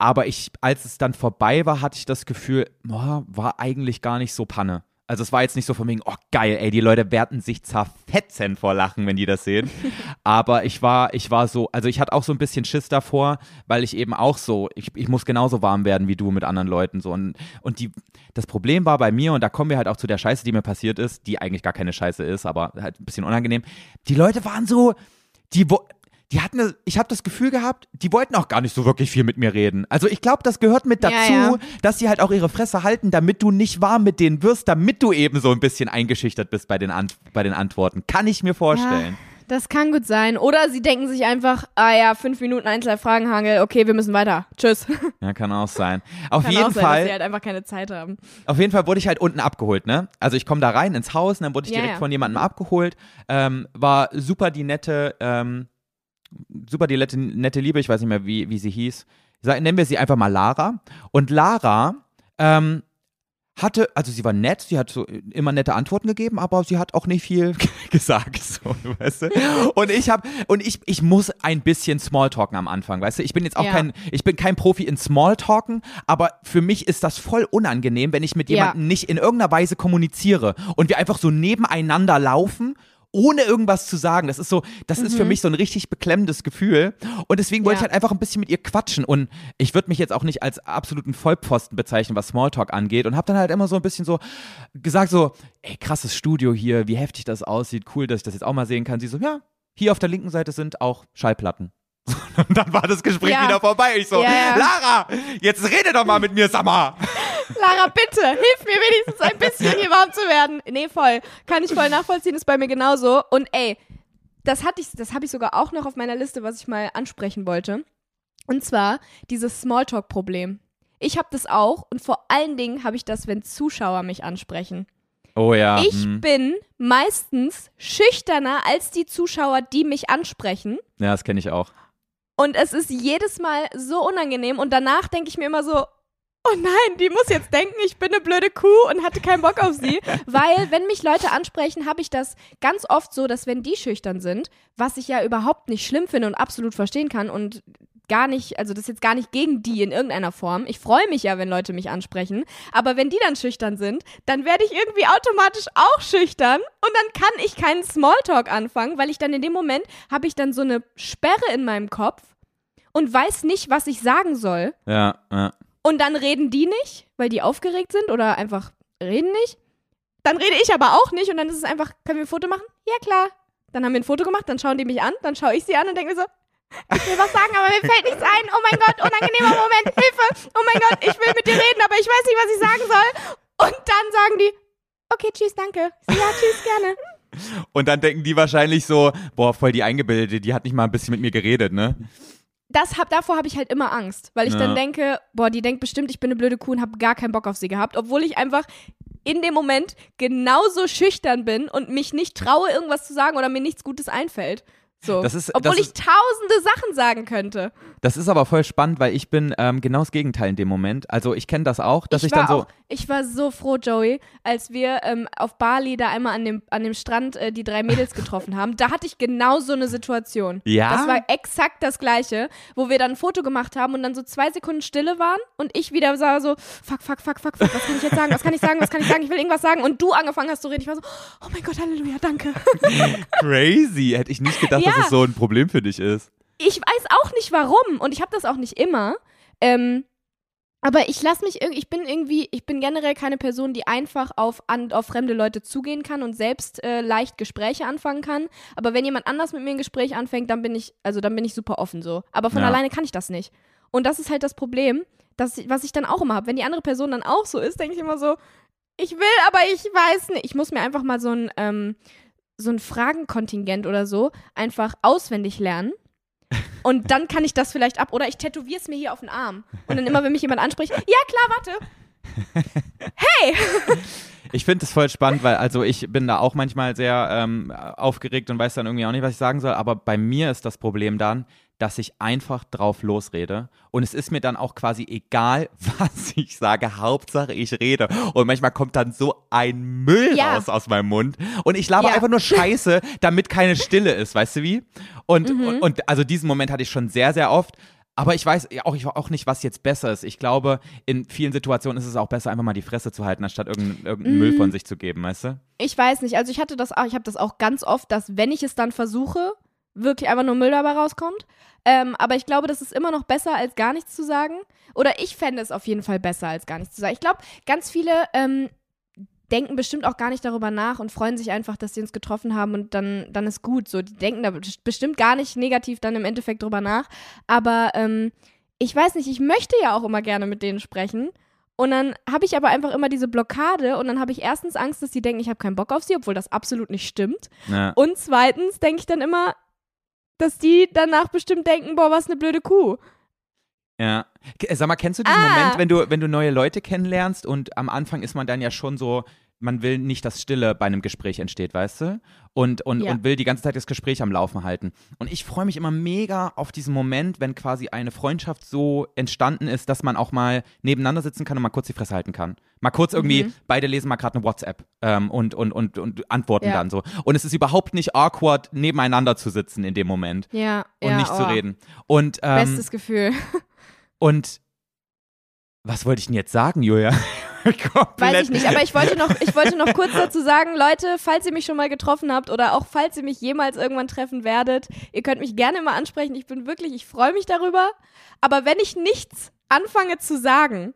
Aber ich, als es dann vorbei war, hatte ich das Gefühl, boah, war eigentlich gar nicht so Panne. Also es war jetzt nicht so von wegen, oh geil, ey, die Leute werden sich zerfetzen vor Lachen, wenn die das sehen. (laughs) Aber ich war, ich war so, also ich hatte auch so ein bisschen Schiss davor, weil ich eben auch so, ich, ich muss genauso warm werden wie du mit anderen Leuten so. Und, und die, das Problem war bei mir, und da kommen wir halt auch zu der Scheiße, die mir passiert ist, die eigentlich gar keine Scheiße ist, aber halt ein bisschen unangenehm. Die Leute waren so, die, wo, die hatten, ich habe das Gefühl gehabt, die wollten auch gar nicht so wirklich viel mit mir reden. Also ich glaube, das gehört mit Ja, dazu, ja. dass sie halt auch ihre Fresse halten, damit du nicht warm mit denen wirst, damit du eben so ein bisschen eingeschüchtert bist bei den, Ant bei den Antworten. Kann ich mir vorstellen. Das kann gut sein. Oder sie denken sich einfach, ah ja, fünf Minuten Einzelfragenhangel, okay, wir müssen weiter. Tschüss. Ja, kann auch sein. (laughs) Auf Kann jeden auch sein, Fall. dass sie halt einfach keine Zeit haben. Auf jeden Fall wurde ich halt unten abgeholt, ne? Also ich komme da rein ins Haus und dann wurde ich Ja, direkt ja. von jemandem abgeholt. Ähm, war super die nette, ähm, super die nette, nette Liebe, ich weiß nicht mehr, wie, wie sie hieß. Nennen wir sie einfach mal Lara. Und Lara ähm, hatte, also sie war nett, sie hat so immer nette Antworten gegeben, aber sie hat auch nicht viel (laughs) gesagt, so, weißt du? Und ich habe und ich ich muss ein bisschen Smalltalken am Anfang, weißt du? Ich bin jetzt auch Ja. kein ich bin kein Profi in Smalltalken, aber für mich ist das voll unangenehm, wenn ich mit Ja. jemandem nicht in irgendeiner Weise kommuniziere und wir einfach so nebeneinander laufen. Ohne irgendwas zu sagen. Das ist so, das ist für mich so ein richtig beklemmendes Gefühl. Und deswegen wollte Mhm. Ja. ich halt einfach ein bisschen mit ihr quatschen. Und ich würde mich jetzt auch nicht als absoluten Vollpfosten bezeichnen, was Smalltalk angeht. Und habe dann halt immer so ein bisschen so gesagt, so, ey, krasses Studio hier, wie heftig das aussieht, cool, dass ich das jetzt auch mal sehen kann. Sie so, ja, hier auf der linken Seite sind auch Schallplatten. (laughs) Und dann war das Gespräch Ja. wieder vorbei. Ich so, Ja. Lara, jetzt rede doch mal mit mir, mal. Lara, bitte, hilf mir wenigstens ein bisschen hier warm zu werden. Nee, voll. Kann ich voll nachvollziehen, ist bei mir genauso. Und ey, das hatte ich, das habe ich sogar auch noch auf meiner Liste, was ich mal ansprechen wollte. Und zwar dieses Smalltalk-Problem. Ich habe das auch und vor allen Dingen habe ich das, wenn Zuschauer mich ansprechen. Oh ja. Ich hm. bin meistens schüchterner als die Zuschauer, die mich ansprechen. Ja, das kenne ich auch. Und es ist jedes Mal so unangenehm. Und danach denke ich mir immer so, oh nein, die muss jetzt denken, ich bin eine blöde Kuh und hatte keinen Bock auf sie. (laughs) Weil, wenn mich Leute ansprechen, habe ich das ganz oft so, dass wenn die schüchtern sind, was ich ja überhaupt nicht schlimm finde und absolut verstehen kann und gar nicht, also das ist jetzt gar nicht gegen die in irgendeiner Form. Ich freue mich ja, wenn Leute mich ansprechen. Aber wenn die dann schüchtern sind, dann werde ich irgendwie automatisch auch schüchtern und dann kann ich keinen Smalltalk anfangen, weil ich dann in dem Moment habe ich dann so eine Sperre in meinem Kopf und weiß nicht, was ich sagen soll. Ja, ja. Und dann reden die nicht, weil die aufgeregt sind oder einfach reden nicht. Dann rede ich aber auch nicht und dann ist es einfach, können wir ein Foto machen? Ja, klar. Dann haben wir ein Foto gemacht, dann schauen die mich an, dann schaue ich sie an und denke mir so, ich will was sagen, aber mir fällt nichts ein. Oh mein Gott, unangenehmer Moment, Hilfe. Oh mein Gott, ich will mit dir reden, aber ich weiß nicht, was ich sagen soll. Und dann sagen die, okay, tschüss, danke. Ja, tschüss, gerne. Und dann denken die wahrscheinlich so, boah, voll die Eingebildete, die hat nicht mal ein bisschen mit mir geredet, ne? Das hab, davor habe ich halt immer Angst, weil ich Ja. dann denke, boah, die denkt bestimmt, ich bin eine blöde Kuh und habe gar keinen Bock auf sie gehabt, obwohl ich einfach in dem Moment genauso schüchtern bin und mich nicht traue, irgendwas zu sagen oder mir nichts Gutes einfällt. So. Das ist- obwohl das ich ist- tausende Sachen sagen könnte. Das ist aber voll spannend, weil ich bin ähm, genau das Gegenteil in dem Moment. Also ich kenne das auch, dass ich, ich dann so. auch, ich war so froh, Joey, als wir ähm, auf Bali da einmal an dem, an dem Strand äh, die drei Mädels getroffen haben. Da hatte ich genau so eine Situation. Ja? Das war exakt das Gleiche, wo wir dann ein Foto gemacht haben und dann so zwei Sekunden Stille waren und ich wieder sah so, fuck, fuck, fuck, fuck, fuck, was kann ich jetzt sagen, was kann ich sagen, was kann ich sagen, ich will irgendwas sagen und du angefangen hast zu reden. Ich war so, oh mein Gott, Halleluja, danke. (laughs) Crazy. Hätte ich nicht gedacht, Ja. Dass es so ein Problem für dich ist. Ich weiß auch nicht warum und ich habe das auch nicht immer. Ähm, aber ich lasse mich irgendwie, ich bin irgendwie, ich bin generell keine Person, die einfach auf, an, auf fremde Leute zugehen kann und selbst äh, leicht Gespräche anfangen kann. Aber wenn jemand anders mit mir ein Gespräch anfängt, dann bin ich, also dann bin ich super offen so. Aber von Ja. alleine kann ich das nicht. Und das ist halt das Problem, dass, was ich dann auch immer habe. Wenn die andere Person dann auch so ist, denke ich immer so, ich will, aber ich weiß nicht. Ich muss mir einfach mal so ein, ähm, so ein Fragenkontingent oder so einfach auswendig lernen. Und dann kann ich das vielleicht ab. Oder ich tätowiere es mir hier auf den Arm. Und dann immer, wenn mich jemand anspricht, ja klar, warte. (laughs) Ich finde es voll spannend, weil also ich bin da auch manchmal sehr ähm, aufgeregt und weiß dann irgendwie auch nicht, was ich sagen soll. Aber bei mir ist das Problem dann, dass ich einfach drauf losrede. Und es ist mir dann auch quasi egal, (laughs) was ich sage. Hauptsache ich rede. Und manchmal kommt dann so ein Müll Ja. raus aus meinem Mund. Und ich laber Ja. einfach nur Scheiße, (laughs) damit keine Stille ist. Weißt du wie? Und, Mhm. und, und also diesen Moment hatte ich schon sehr, sehr oft. Aber ich weiß auch, ich, auch nicht, was jetzt besser ist. Ich glaube, in vielen Situationen ist es auch besser, einfach mal die Fresse zu halten, anstatt irgendeinen irgendeinen Mhm. Müll von sich zu geben, weißt du? Ich weiß nicht. Also ich hatte das auch, ich habe das auch ganz oft, dass wenn ich es dann versuche, wirklich einfach nur Müll dabei rauskommt. Ähm, aber ich glaube, das ist immer noch besser, als gar nichts zu sagen. Oder ich fände es auf jeden Fall besser, als gar nichts zu sagen. Ich glaube, ganz viele ähm, denken bestimmt auch gar nicht darüber nach und freuen sich einfach, dass sie uns getroffen haben und dann, dann ist gut. So, die denken da bestimmt gar nicht negativ dann im Endeffekt drüber nach. Aber ähm, ich weiß nicht, ich möchte ja auch immer gerne mit denen sprechen. Und dann habe ich aber einfach immer diese Blockade und dann habe ich erstens Angst, dass sie denken, ich habe keinen Bock auf sie, obwohl das absolut nicht stimmt. Ja. Und zweitens denke ich dann immer, dass die danach bestimmt denken, boah, was eine blöde Kuh. Ja. K- Sag mal, kennst du diesen Ah. Moment, wenn du, wenn du neue Leute kennenlernst und am Anfang ist man dann ja schon so, man will nicht, dass Stille bei einem Gespräch entsteht, weißt du? Und, und, Ja. und will die ganze Zeit das Gespräch am Laufen halten. Und ich freue mich immer mega auf diesen Moment, wenn quasi eine Freundschaft so entstanden ist, dass man auch mal nebeneinander sitzen kann und mal kurz die Fresse halten kann. Mal kurz irgendwie, Mhm. beide lesen mal gerade eine WhatsApp ähm, und, und, und, und antworten Ja. dann so. Und es ist überhaupt nicht awkward, nebeneinander zu sitzen in dem Moment Ja. und ja, nicht zu oh, reden. Und, ähm, Bestes Gefühl. (laughs) und was wollte ich denn jetzt sagen, Julia? (laughs) Weiß ich nicht, aber ich wollte noch, ich wollte noch kurz dazu sagen, Leute, falls ihr mich schon mal getroffen habt oder auch falls ihr mich jemals irgendwann treffen werdet, ihr könnt mich gerne mal ansprechen. Ich bin wirklich, ich freue mich darüber. Aber wenn ich nichts anfange zu sagen,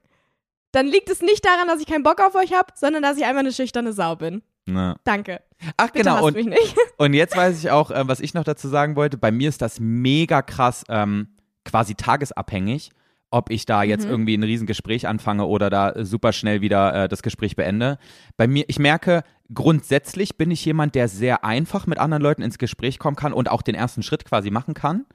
dann liegt es nicht daran, dass ich keinen Bock auf euch habe, sondern dass ich einfach eine schüchterne Sau bin. Na. Danke. Ach Bitte genau, und, mich nicht. (laughs) und jetzt weiß ich auch, äh, was ich noch dazu sagen wollte. Bei mir ist das mega krass, ähm, quasi tagesabhängig, ob ich da jetzt Mhm. irgendwie ein Riesengespräch anfange oder da super schnell wieder äh, das Gespräch beende. Bei mir, ich merke, grundsätzlich bin ich jemand, der sehr einfach mit anderen Leuten ins Gespräch kommen kann und auch den ersten Schritt quasi machen kann.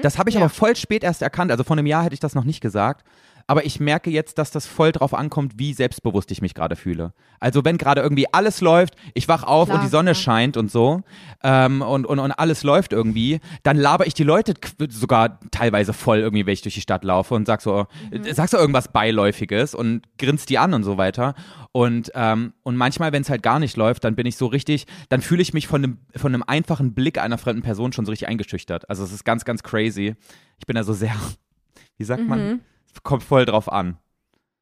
Das habe ich Mhm. Ja. aber voll spät erst erkannt. Also vor einem Jahr hätte ich das noch nicht gesagt. Aber ich merke jetzt, dass das voll drauf ankommt, wie selbstbewusst ich mich gerade fühle. Also wenn gerade irgendwie alles läuft, ich wach auf Klar, und die Sonne ja. scheint und so ähm, und, und, und alles läuft irgendwie, dann laber ich die Leute sogar teilweise voll irgendwie, wenn ich durch die Stadt laufe und sag so, Mhm. äh, sag so irgendwas Beiläufiges und grinst die an und so weiter. Und, ähm, und manchmal, wenn es halt gar nicht läuft, dann bin ich so richtig, dann fühle ich mich von einem, von einem einfachen Blick einer fremden Person schon so richtig eingeschüchtert. Also es ist ganz, ganz crazy. Ich bin da so sehr, wie sagt Mhm. man? Kommt voll drauf an.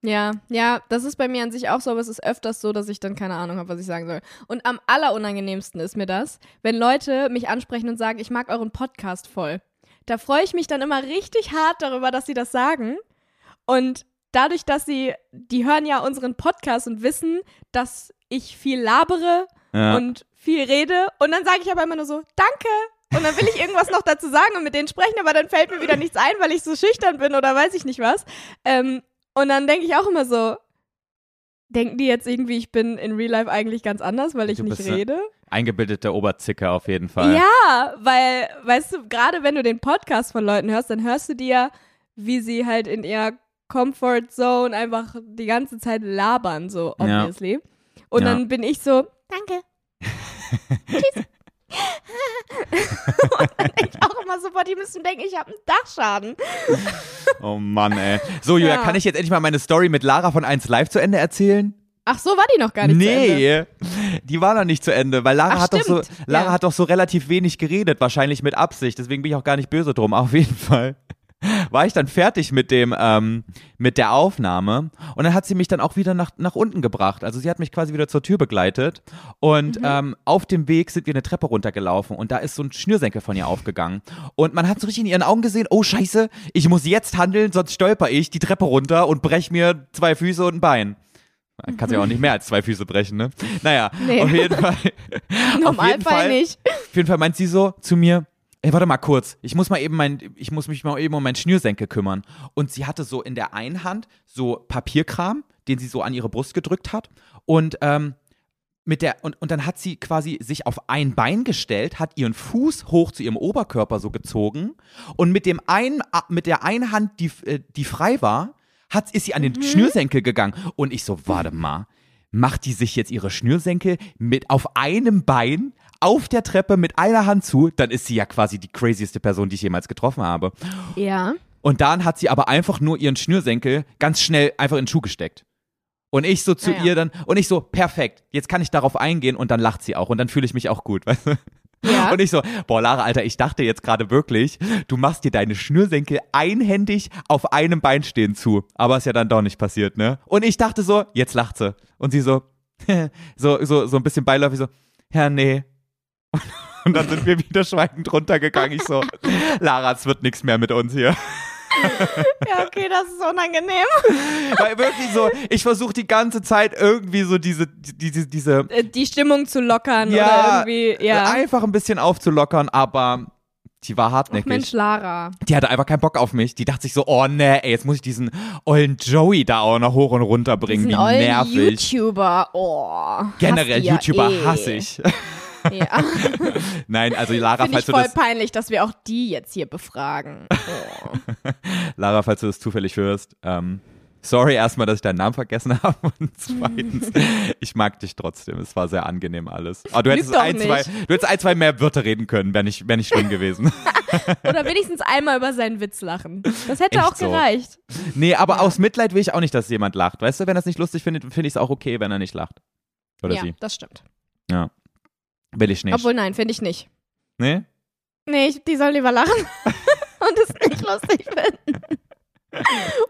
Ja, ja, das ist bei mir an sich auch so, aber es ist öfters so, dass ich dann keine Ahnung habe, was ich sagen soll. Und am allerunangenehmsten ist mir das, wenn Leute mich ansprechen und sagen, ich mag euren Podcast voll. Da freue ich mich dann immer richtig hart darüber, dass sie das sagen. Und dadurch, dass sie, die hören ja unseren Podcast und wissen, dass ich viel labere Ja. und viel rede. Und dann sage ich aber immer nur so, danke. Und dann will ich irgendwas noch dazu sagen und mit denen sprechen, aber dann fällt mir wieder nichts ein, weil ich so schüchtern bin oder weiß ich nicht was. Ähm, und dann denke ich auch immer so, denken die jetzt irgendwie, ich bin in Real Life eigentlich ganz anders, weil ich Du nicht rede? Eingebildete Oberzicke auf jeden Fall. Ja, weil, weißt du, gerade wenn du den Podcast von Leuten hörst, dann hörst du dir, wie sie halt in ihrer Comfort Zone einfach die ganze Zeit labern, so Ja. obviously. Und Ja. dann bin ich so, Danke. (laughs) und dann denke ich auch immer so, boah, die müssen denken, ich habe einen Dachschaden. Oh Mann, ey. So, Julia, Ja. kann ich jetzt endlich mal meine Story mit Lara von 1 Live zu Ende erzählen? Ach so, war die noch gar nicht zu Ende. nee, die war noch nicht zu Ende, weil Lara Ach, hat doch so. Lara Ja. hat doch so relativ wenig geredet, wahrscheinlich mit Absicht. Deswegen bin ich auch gar nicht böse drum. Auf jeden Fall war ich dann fertig mit dem, ähm, mit der Aufnahme und dann hat sie mich dann auch wieder nach, nach unten gebracht. Also sie hat mich quasi wieder zur Tür begleitet und Mhm. ähm, auf dem Weg sind wir eine Treppe runtergelaufen und da ist so ein Schnürsenkel von ihr aufgegangen und man hat so richtig in ihren Augen gesehen, oh scheiße, ich muss jetzt handeln, sonst stolper ich die Treppe runter und brech mir zwei Füße und ein Bein. Man kann ja auch nicht mehr als zwei Füße brechen, ne? Naja, Nee. auf jeden Fall. (laughs) Im auf jeden Normalfall Fall, nicht. Auf jeden Fall meint sie so zu mir, ey, warte mal kurz, ich muss mal eben mein, ich muss mich mal eben um meinen Schnürsenkel kümmern. Und sie hatte so in der einen Hand so Papierkram, den sie so an ihre Brust gedrückt hat. Und, ähm, mit der, und, und dann hat sie quasi sich auf ein Bein gestellt, hat ihren Fuß hoch zu ihrem Oberkörper so gezogen und mit dem einen, mit der einen Hand, die, äh, die frei war, hat, ist sie an den Schnürsenkel gegangen. Und ich so, warte mal, macht die sich jetzt ihre Schnürsenkel mit auf einem Bein auf der Treppe mit einer Hand zu, dann ist sie ja quasi die crazieste Person, die ich jemals getroffen habe. Ja. Und dann hat sie aber einfach nur ihren Schnürsenkel ganz schnell einfach in den Schuh gesteckt. Und ich so zu ja. ihr dann, und ich so, perfekt, jetzt kann ich darauf eingehen und dann lacht sie auch und dann fühle ich mich auch gut, (laughs) weißt du? Ja. Und ich so, boah, Lara, Alter, ich dachte jetzt gerade wirklich, du machst dir deine Schnürsenkel einhändig auf einem Bein stehen zu. Aber ist ja dann doch nicht passiert, ne? Und ich dachte so, jetzt lacht sie. Und sie so, (laughs) so, so, so ein bisschen beiläufig so, ja, nee. Und dann sind wir wieder schweigend runtergegangen. Ich so, Lara, es wird nichts mehr mit uns hier. Ja, okay, das ist unangenehm. Weil wirklich so, ich versuche die ganze Zeit irgendwie so diese, diese, diese, Äh, Die Stimmung zu lockern ja, oder irgendwie, ja. einfach ein bisschen aufzulockern, aber die war Ach hartnäckig. Mensch, Lara. Die hatte einfach keinen Bock auf mich. Die dachte sich so, oh nee, ey, jetzt muss ich diesen ollen Joey da auch noch hoch und runter bringen. Diesen Wie nervig. YouTuber, oh. Generell die ja YouTuber eh. hasse ich. Ja. (laughs) Nein, also Lara, falls ich du voll das, peinlich, dass wir auch die jetzt hier befragen. (laughs) Oh. Lara, falls du das zufällig hörst, ähm, sorry erstmal, dass ich deinen Namen vergessen (laughs) habe und zweitens, ich mag dich trotzdem. Es war sehr angenehm alles. Aber du Lüg hättest ein, zwei, nicht. du hättest ein, zwei mehr Wörter reden können, wäre nicht, wär nicht schlimm gewesen. Oder wenigstens einmal über seinen Witz lachen. Das hätte Echt auch so. gereicht. nee, aber aus Mitleid will ich auch nicht, dass jemand lacht. Weißt du, wenn er es nicht lustig findet, finde ich es auch okay, wenn er nicht lacht. Oder ja, sie. das stimmt. Ja. Will ich nicht. Obwohl, nein, finde ich nicht. nee? Nee, ich, die sollen lieber lachen (laughs) und es nicht lustig finden.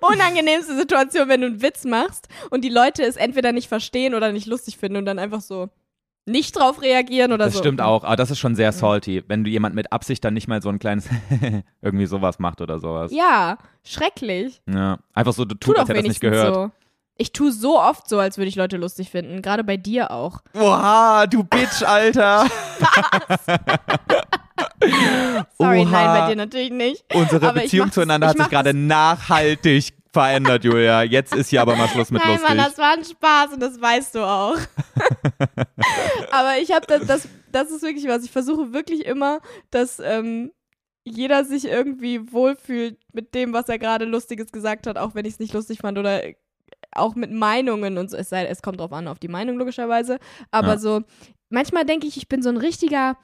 Unangenehmste Situation, wenn du einen Witz machst und die Leute es entweder nicht verstehen oder nicht lustig finden und dann einfach so nicht drauf reagieren oder Das so. stimmt auch, aber das ist schon sehr salty, wenn du jemand mit Absicht dann nicht mal so ein kleines (laughs) irgendwie sowas macht oder sowas. Ja, schrecklich. Ja. Einfach so, du Tu tust, als hätte das nicht gehört. so. Ich tue so oft so, als würde ich Leute lustig finden. Gerade bei dir auch. Oha, du Bitch, Alter. (laughs) Sorry, Oha. nein, bei dir natürlich nicht. Unsere Aber Beziehung zueinander hat sich gerade nachhaltig verändert, Julia. Jetzt ist hier aber mal Schluss mit Nein, lustig. Mann, das war ein Spaß und das weißt du auch. (laughs) Aber ich habe das, das, das ist wirklich was. Ich versuche wirklich immer, dass ähm, jeder sich irgendwie wohlfühlt mit dem, was er gerade Lustiges gesagt hat, auch wenn ich es nicht lustig fand oder auch mit Meinungen und so. Es, sei, es kommt drauf an, auf die Meinung logischerweise. Aber Ja. so, manchmal denke ich, ich bin so ein richtiger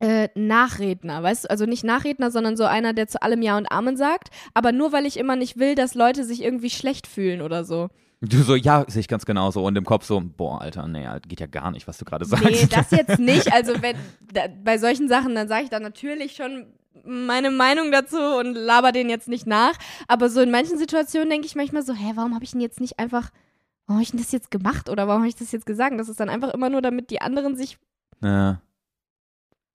äh, Nachredner, weißt du? Also nicht Nachredner, sondern so einer, der zu allem Ja und Amen sagt. Aber nur, weil ich immer nicht will, dass Leute sich irgendwie schlecht fühlen oder so. Du so, ja, sehe ich ganz genauso. Und im Kopf so, boah, Alter, nee, geht ja gar nicht, was du gerade sagst. Nee, das jetzt nicht. Also (laughs) wenn da, bei solchen Sachen, dann sage ich da natürlich schon meine Meinung dazu und laber den jetzt nicht nach. Aber so in manchen Situationen denke ich manchmal so, hä, warum habe ich denn jetzt nicht einfach, warum habe ich denn das jetzt gemacht oder warum habe ich das jetzt gesagt? Das ist dann einfach immer nur, damit die anderen sich ja.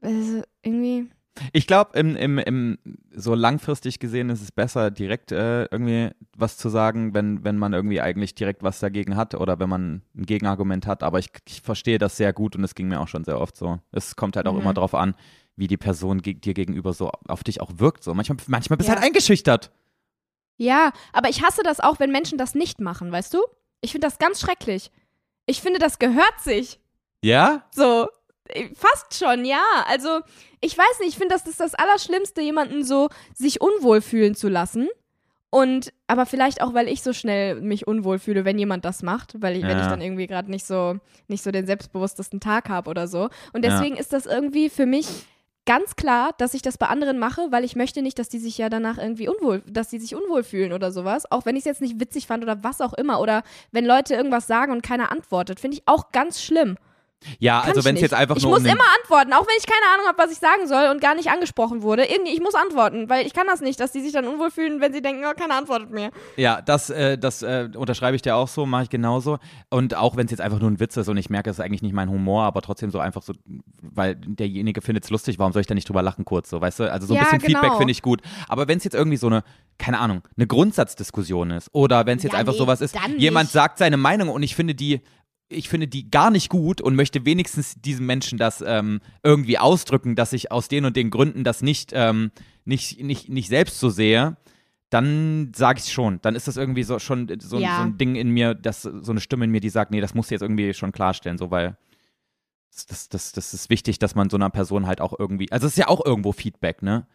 also irgendwie. Ich glaube, im, im, im, so langfristig gesehen ist es besser, direkt äh, irgendwie was zu sagen, wenn, wenn man irgendwie eigentlich direkt was dagegen hat oder wenn man ein Gegenargument hat. Aber ich, ich verstehe das sehr gut und es ging mir auch schon sehr oft so. Es kommt halt auch Mhm. immer drauf an, wie die Person ge dir gegenüber so auf dich auch wirkt. So. Manchmal, manchmal bist du Ja. halt eingeschüchtert. Ja, aber ich hasse das auch, wenn Menschen das nicht machen, weißt du? Ich finde das ganz schrecklich. Ich finde, das gehört sich. Ja? So, äh, fast schon, ja. Also, ich weiß nicht, ich finde, das ist das Allerschlimmste, jemanden so sich unwohl fühlen zu lassen. Und, aber vielleicht auch, weil ich so schnell mich unwohl fühle, wenn jemand das macht, weil ich, wenn ich Ja. dann irgendwie gerade nicht so, nicht so den selbstbewusstesten Tag habe oder so. Und Ja. deswegen ist das irgendwie für mich ganz klar, dass ich das bei anderen mache, weil ich möchte nicht, dass die sich ja danach irgendwie unwohl, dass die sich unwohl fühlen oder sowas. Auch wenn ich es jetzt nicht witzig fand oder was auch immer. Oder wenn Leute irgendwas sagen und keiner antwortet, finde ich auch ganz schlimm. Ja, Kann also ich wenn es jetzt einfach ich nur muss um immer antworten, auch wenn ich keine Ahnung habe, was ich sagen soll und gar nicht angesprochen wurde. Irgendwie, ich muss antworten, weil ich kann das nicht, dass die sich dann unwohl fühlen, wenn sie denken, oh, keiner antwortet mir. Ja, das, äh, das äh, unterschreibe ich dir auch so, mache ich genauso. Und auch wenn es jetzt einfach nur ein Witz ist und ich merke, es ist eigentlich nicht mein Humor, aber trotzdem so einfach so, weil derjenige findet es lustig, warum soll ich da nicht drüber lachen kurz so, weißt du? Also so ein Ja, bisschen genau. Feedback finde ich gut. Aber wenn es jetzt irgendwie so eine, keine Ahnung, eine Grundsatzdiskussion ist oder wenn es jetzt Ja, einfach nee, sowas ist, jemand nicht. sagt seine Meinung und ich finde die ich finde die gar nicht gut und möchte wenigstens diesem Menschen das ähm, irgendwie ausdrücken, dass ich aus den und den Gründen das nicht, ähm, nicht, nicht, nicht selbst so sehe, dann sage ich es schon. Dann ist das irgendwie so schon so, Ja. so ein Ding in mir, das, so eine Stimme in mir, die sagt, nee, das musst du jetzt irgendwie schon klarstellen, so weil das, das, das, ist wichtig, dass man so einer Person halt auch irgendwie, also es ist ja auch irgendwo Feedback, ne?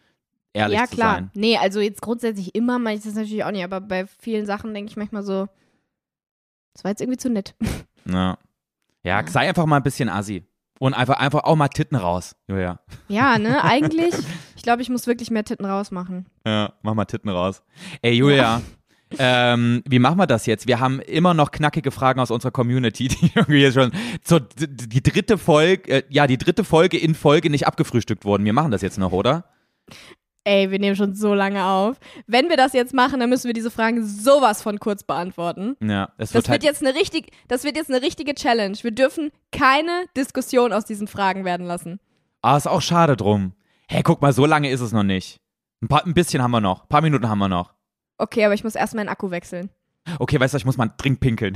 Ehrlich ja, zu klar. sein. Nee, also jetzt grundsätzlich immer mache ich das natürlich auch nicht, aber bei vielen Sachen denke ich manchmal so, das war jetzt irgendwie zu nett. (laughs) Ja. Ja, Ja. sei einfach mal ein bisschen assi. Und einfach, einfach auch mal Titten raus, Julia. Ja, ne, (laughs) eigentlich, ich glaube, ich muss wirklich mehr Titten rausmachen. Ja, mach mal Titten raus. Ey, Julia. (laughs) Ähm, wie machen wir das jetzt? Wir haben immer noch knackige Fragen aus unserer Community, die irgendwie jetzt schon zur, die dritte Folge, äh, ja, die dritte Folge in Folge nicht abgefrühstückt wurden. Wir machen das jetzt noch, oder? Ey, wir nehmen schon so lange auf. Wenn wir das jetzt machen, dann müssen wir diese Fragen sowas von kurz beantworten. Ja, es Das wird wird halt. jetzt eine richtig, das wird jetzt eine richtige Challenge. Wir dürfen keine Diskussion aus diesen Fragen werden lassen. Ah, ist auch schade drum. Hey, guck mal, so lange ist es noch nicht. Ein, paar, ein bisschen haben wir noch. Ein paar Minuten haben wir noch. Okay, aber ich muss erst meinen Akku wechseln. Okay, weißt du, ich muss mal dringend pinkeln.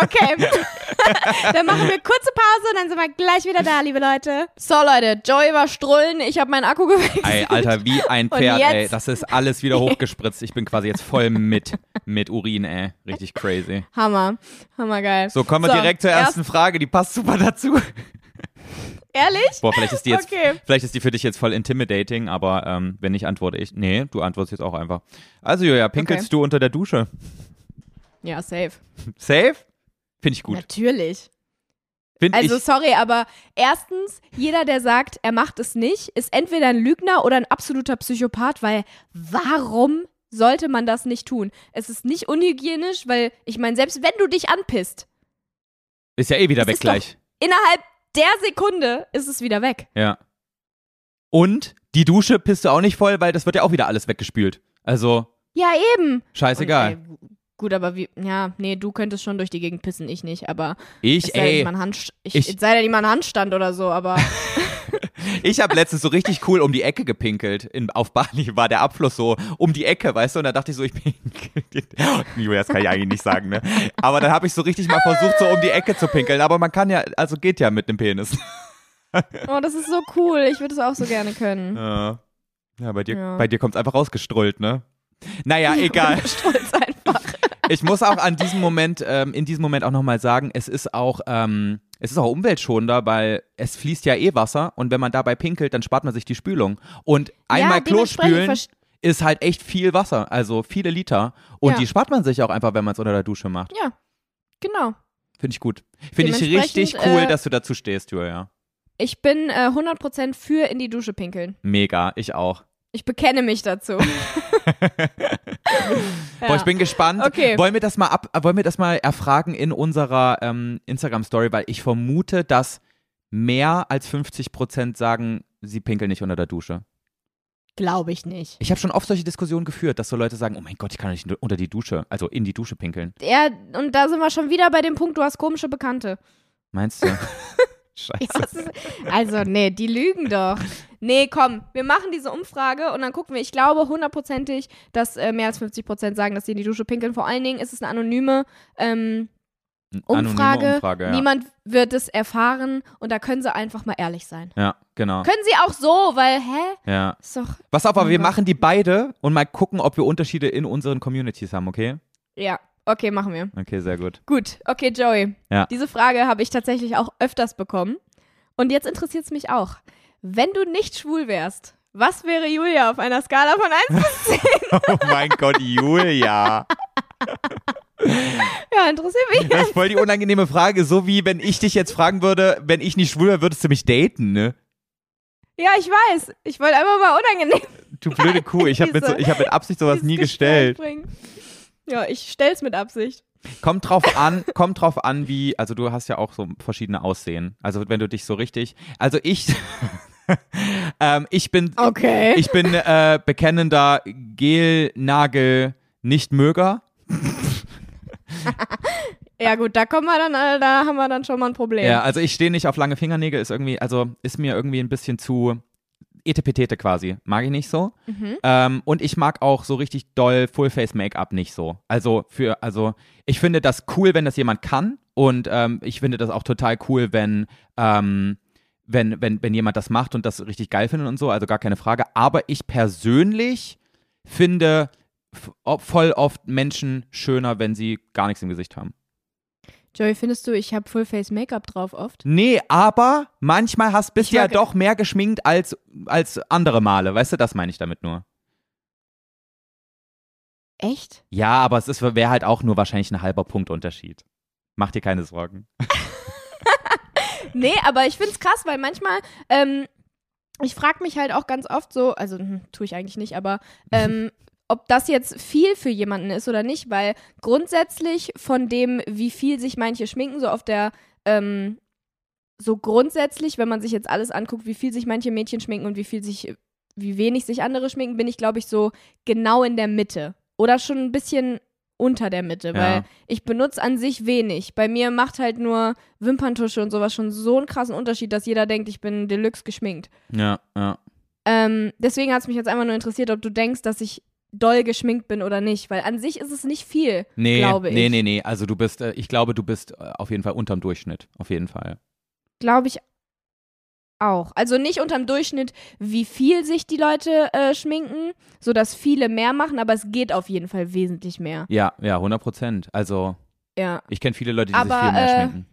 Okay. (laughs) dann machen wir kurze Pause und dann sind wir gleich wieder da, liebe Leute. So, Leute, Joey war strullen, ich habe meinen Akku gewechselt. Ey, Alter, wie ein Pferd, ey. Das ist alles wieder (laughs) hochgespritzt. Ich bin quasi jetzt voll mit, mit Urin, ey. Richtig crazy. Hammer. Hammergeil. So, kommen wir direkt zur ersten Frage. Die passt super dazu. Ehrlich? Boah, vielleicht ist die jetzt, Okay. vielleicht ist die für dich jetzt voll intimidating, aber ähm, wenn nicht, antworte ich. Nee, du antwortest jetzt auch einfach. Also, Julia, pinkelst Okay. du unter der Dusche? Ja, safe. (laughs) Safe? Finde ich gut. Natürlich. Finde Also ich. sorry, aber erstens, jeder, der sagt, er macht es nicht, ist entweder ein Lügner oder ein absoluter Psychopath, weil warum sollte man das nicht tun? Es ist nicht unhygienisch, weil ich meine, selbst wenn du dich anpisst, Ist ja eh wieder weg gleich. innerhalb der Sekunde ist es wieder weg. Ja. Und die Dusche pisst du auch nicht voll, weil das wird ja auch wieder alles weggespült. Also, Ja, eben. scheißegal. Und, ey, gut, aber wie, ja, nee, du könntest schon durch die Gegend pissen, ich nicht, aber ich, es sei denn, ey, Handst ich, ich- sei denn, ein Handstand oder so, aber (laughs) (laughs) ich habe letztens so richtig cool um die Ecke gepinkelt. In, auf Bali war der Abfluss so um die Ecke, weißt du, und da dachte ich so, ich pinkel. (laughs) Julia, das kann ich eigentlich nicht sagen, ne? Aber dann habe ich so richtig mal versucht, so um die Ecke zu pinkeln. Aber man kann ja, also geht ja mit dem Penis. oh, das ist so cool. Ich würde es auch so gerne können. Ja, ja bei dir, Ja. bei dir kommt es einfach rausgestrollt, ne? Naja, egal. Einfach. Ich muss auch an diesem Moment, ähm, in diesem Moment auch nochmal sagen, es ist auch, ähm, es ist auch umweltschonender, weil es fließt ja eh Wasser und wenn man dabei pinkelt, dann spart man sich die Spülung. Und einmal ja, Klo spülen ist halt echt viel Wasser, also viele Liter. Und Ja. die spart man sich auch einfach, wenn man es unter der Dusche macht. Ja, genau. Finde ich gut. Finde ich richtig cool, äh, dass du dazu stehst, Julia. Ich bin äh, 100% für in die Dusche pinkeln. Mega, ich auch. Ich bekenne mich dazu. (laughs) Boah, ich bin gespannt. Okay. Wollen wir das mal ab, wollen wir das mal erfragen in unserer ähm, Instagram-Story, weil ich vermute, dass mehr als 50 Prozent sagen, sie pinkeln nicht unter der Dusche. Glaube ich nicht. Ich habe schon oft solche Diskussionen geführt, dass so Leute sagen, oh mein Gott, ich kann nicht unter die Dusche, also in die Dusche pinkeln. Ja, und da sind wir schon wieder bei dem Punkt, du hast komische Bekannte. Meinst du? (laughs) Scheiße. Ja, was also, nee, die lügen doch. Nee, komm, wir machen diese Umfrage und dann gucken wir. Ich glaube hundertprozentig, dass äh, mehr als 50 Prozent sagen, dass sie in die Dusche pinkeln. Vor allen Dingen ist es eine anonyme ähm, Anonyme Umfrage. Umfrage ja. Niemand wird es erfahren und da können sie einfach mal ehrlich sein. ja, genau. Können sie auch so, weil, hä? Ja. Ist doch. Pass auf, aber wir machen die beide und mal gucken, ob wir Unterschiede in unseren Communities haben, okay? Ja, okay, machen wir. Okay, sehr gut. Gut, okay, Joey. Ja. Diese Frage habe ich tatsächlich auch öfters bekommen. Und jetzt interessiert es mich auch. Wenn du nicht schwul wärst, was wäre Julia auf einer Skala von 1 bis (laughs) 10? Oh mein Gott, Julia. Ja, interessiert mich. Das ist voll die unangenehme Frage, so wie wenn ich dich jetzt fragen würde, wenn ich nicht schwul wäre, würdest du mich daten, ne? Ja, ich weiß. Ich wollte einfach mal unangenehm Du blöde Kuh, ich habe mit, so, ich hab mit Absicht sowas nie gestellt. bringen. Ja, ich stell's mit Absicht. Kommt drauf an, kommt drauf an, wie, also du hast ja auch so verschiedene Aussehen. Also wenn du dich so richtig, also ich, (laughs) ähm, ich bin, Okay. ich bin äh, bekennender Gel-Nagel Nichtmöger. (laughs) ja, gut, da kommen wir dann, äh, da haben wir dann schon mal ein Problem. Ja, also ich stehe nicht auf lange Fingernägel, ist irgendwie, also ist mir irgendwie ein bisschen zu etepetete quasi. Mag ich nicht so. Mhm. Ähm, und ich mag auch so richtig doll Full-Face-Make-up nicht so. Also für, also ich finde das cool, wenn das jemand kann. Und ähm, ich finde das auch total cool, wenn, ähm, wenn, wenn, wenn jemand das macht und das richtig geil findet und so, also gar keine Frage. Aber ich persönlich finde voll oft Menschen schöner, wenn sie gar nichts im Gesicht haben. Joey, findest du, ich habe Full-Face-Make-up drauf oft? Nee, aber manchmal hast bist du ja doch mehr geschminkt als, als andere Male. Weißt du, das meine ich damit nur. Echt? Ja, aber es ist wäre halt auch nur wahrscheinlich ein halber Punkt Unterschied. Mach dir keine Sorgen. Nee, aber ich find's krass, weil manchmal, ähm, ich frage mich halt auch ganz oft so, also hm, tue ich eigentlich nicht, aber (laughs) ähm, ob das jetzt viel für jemanden ist oder nicht, weil grundsätzlich von dem, wie viel sich manche schminken, so auf der, ähm, so grundsätzlich, wenn man sich jetzt alles anguckt, wie viel sich manche Mädchen schminken und wie viel sich, wie wenig sich andere schminken, bin ich, glaube ich, so genau in der Mitte. Oder schon ein bisschen unter der Mitte, Ja. weil ich benutze an sich wenig. Bei mir macht halt nur Wimperntusche und sowas schon so einen krassen Unterschied, dass jeder denkt, ich bin Deluxe geschminkt. Ja, ja. Ähm, deswegen hat es mich jetzt einfach nur interessiert, ob du denkst, dass ich doll geschminkt bin oder nicht, weil an sich ist es nicht viel, Nee, glaube ich. nee, nee, nee. Also du bist, äh, ich glaube, du bist äh, auf jeden Fall unterm Durchschnitt. Auf jeden Fall. Glaube ich auch. Also nicht unterm Durchschnitt, wie viel sich die Leute äh, schminken, sodass viele mehr machen, aber es geht auf jeden Fall wesentlich mehr. Ja, ja, 100 Prozent. Also Ja. ich kenne viele Leute, die Aber, sich viel mehr äh, schminken.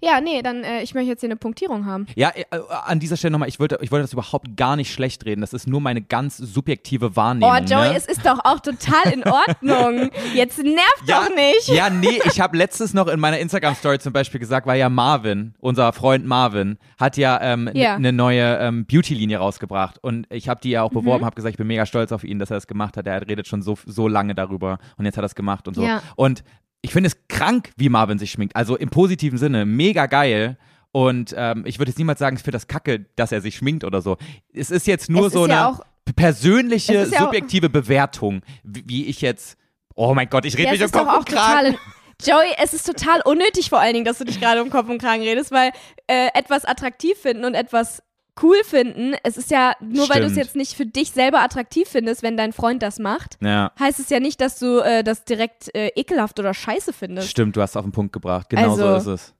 Ja, nee, dann, äh, ich möchte jetzt hier eine Punktierung haben. Ja, äh, äh, an dieser Stelle nochmal, ich wollte, ich wollte das überhaupt gar nicht schlecht reden. Das ist nur meine ganz subjektive Wahrnehmung. Oh, Joey, ne? es ist doch auch total in Ordnung. (laughs) Jetzt nervt ja, doch nicht. Ja, nee, ich habe letztes noch in meiner Instagram-Story zum Beispiel gesagt, weil ja Marvin, unser Freund Marvin, hat ja eine Ja. ne neue ähm, Beauty-Linie rausgebracht. Und ich habe die ja auch Mhm. beworben, habe gesagt, ich bin mega stolz auf ihn, dass er das gemacht hat. Er redet schon so, so lange darüber und jetzt hat er es gemacht und so. Ja. Und ich finde es krank, wie Marvin sich schminkt. Also im positiven Sinne, mega geil. Und ähm, ich würde jetzt niemals sagen, ich finde das kacke, dass er sich schminkt oder so. Es ist jetzt nur Es so ja eine auch- persönliche, ja subjektive Bewertung, wie, wie ich jetzt. Oh mein Gott, ich rede Ja, mich um Kopf auch und Kragen. (laughs) Joey, es ist total unnötig vor allen Dingen, dass du dich gerade um Kopf und Kragen redest, weil äh, etwas attraktiv finden und etwas cool finden, es ist ja, nur weil du es Stimmt. jetzt nicht für dich selber attraktiv findest, wenn dein Freund das macht, Ja, heißt es ja nicht, dass du äh, das direkt äh, ekelhaft oder scheiße findest. stimmt, du hast auf den Punkt gebracht. Genau so Also- ist es.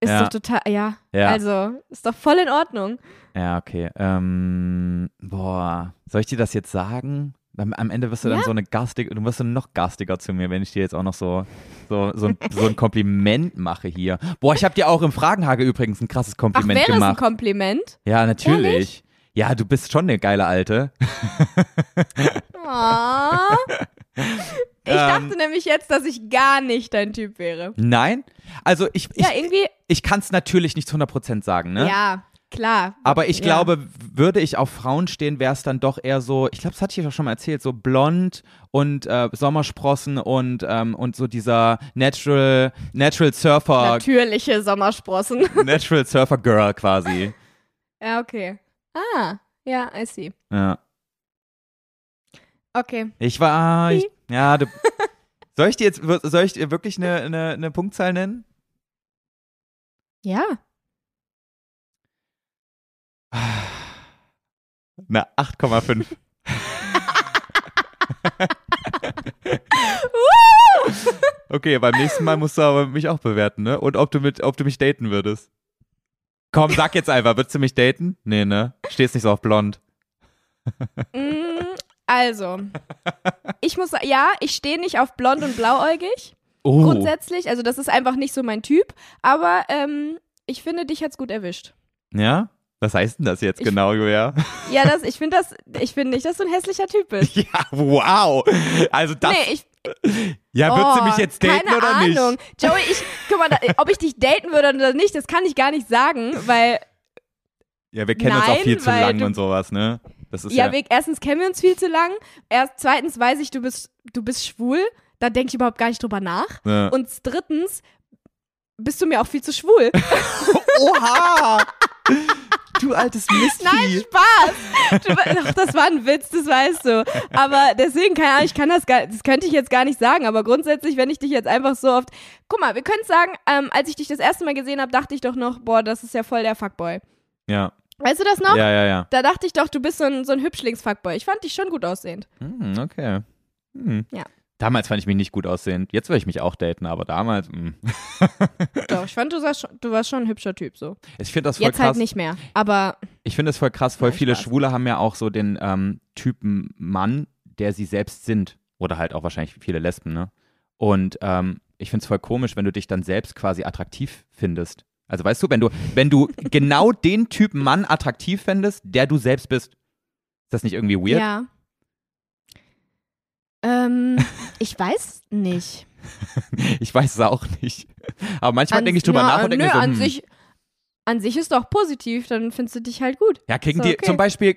Ist Ja. doch total, ja. Ja. Also, ist doch voll in Ordnung. Ja, okay. Ähm, boah, soll ich dir das jetzt sagen? Am, Ende wirst du dann Ja. so eine garstige, du wirst dann noch garstiger zu mir, wenn ich dir jetzt auch noch so, so, so, ein, so ein Kompliment mache hier. Boah, ich habe dir auch im Fragenhage übrigens ein krasses Ach, Kompliment wäre es ein gemacht. Kompliment? ja, natürlich. Ja, du bist schon eine geile Alte. Oh. (laughs) Ich Ähm. dachte nämlich jetzt, dass ich gar nicht dein Typ wäre. Nein? Also ich, ich, Ja, irgendwie, ich kann es natürlich nicht zu 100% sagen, ne? ja, klar. Aber ich Ja. glaube, würde ich auf Frauen stehen, wäre es dann doch eher so, ich glaube, das hatte ich doch schon mal erzählt, so blond und äh, Sommersprossen und, ähm, und so dieser Natural, Natural Surfer, Natürliche Sommersprossen. (laughs) Natural Surfer Girl quasi. ja, okay. Ah, ja, I see. Ja. Okay. Ich war, ich, ja, du, soll ich dir jetzt, soll ich dir wirklich eine, eine, eine Punktzahl nennen? Ja. Na, 8,5. okay, beim nächsten Mal musst du aber mich auch bewerten, ne? Und ob du, mit, ob du mich daten würdest. Komm, sag jetzt einfach, würdest du mich daten? Nee, ne? Stehst nicht so auf blond. Mm, also, ich muss sagen, ja, ich stehe nicht auf blond und blauäugig. Oh. Grundsätzlich. Also, das ist einfach nicht so mein Typ. Aber ähm, ich finde, dich hat's gut erwischt. Ja? Was heißt denn das jetzt Ich- genau, Julia? Ja, das, ich finde das, ich finde nicht, dass du ein hässlicher Typ bist. (laughs) Ja, wow. Also das, nee, ich, ja, würdest du Oh, mich jetzt daten keine oder Ahnung. nicht? Joey, ich, guck mal, da, ob ich dich daten würde oder nicht, das kann ich gar nicht sagen, weil, Ja, wir kennen uns auch Nein, viel zu lang du- und sowas, ne? Das ist ja, ja, wir, erstens kennen wir uns viel zu lang, erst, zweitens weiß ich, du bist, du bist schwul, da denke ich überhaupt gar nicht drüber nach. ne. Und drittens bist du mir auch viel zu schwul. (laughs) Oha! (laughs) du altes Mistvieh. Nein, Spaß! Du, (laughs) doch, das war ein Witz, das weißt du. Aber deswegen, keine Ahnung, ich kann das gar, das könnte ich jetzt gar nicht sagen, aber grundsätzlich, wenn ich dich jetzt einfach so oft, guck mal, wir können sagen, ähm, als ich dich das erste Mal gesehen habe, dachte ich doch noch, boah, das ist ja voll der Fuckboy. Ja, Weißt du das noch? ja, ja, ja. Da dachte ich doch, du bist so ein, so ein Hübschlings-Fuckboy. Ich fand dich schon gut aussehend. Hm, okay. Hm. Ja. Damals fand ich mich nicht gut aussehend. Jetzt will ich mich auch daten, aber damals, hm. (laughs) Doch, ich fand, du, sahst schon, du warst schon ein hübscher Typ so. ich finde das voll Jetzt krass. halt nicht mehr. Aber Ich finde es voll krass. Voll Nein, viele Spaß. Schwule haben ja auch so den ähm, Typen Mann, der sie selbst sind. Oder halt auch wahrscheinlich viele Lesben, ne? Und ähm, ich finde es voll komisch, wenn du dich dann selbst quasi attraktiv findest. Also weißt du, wenn du, wenn du (laughs) genau den Typen Mann attraktiv fändest, der du selbst bist. Ist das nicht irgendwie weird? ja. Ähm, ich weiß nicht. (laughs) Ich weiß es auch nicht. Aber manchmal An- denke ich drüber na, nach und denke nö, mir so, an hm, sich, an sich ist doch positiv, dann findest du dich halt gut. ja, kriegen so, die okay. zum Beispiel,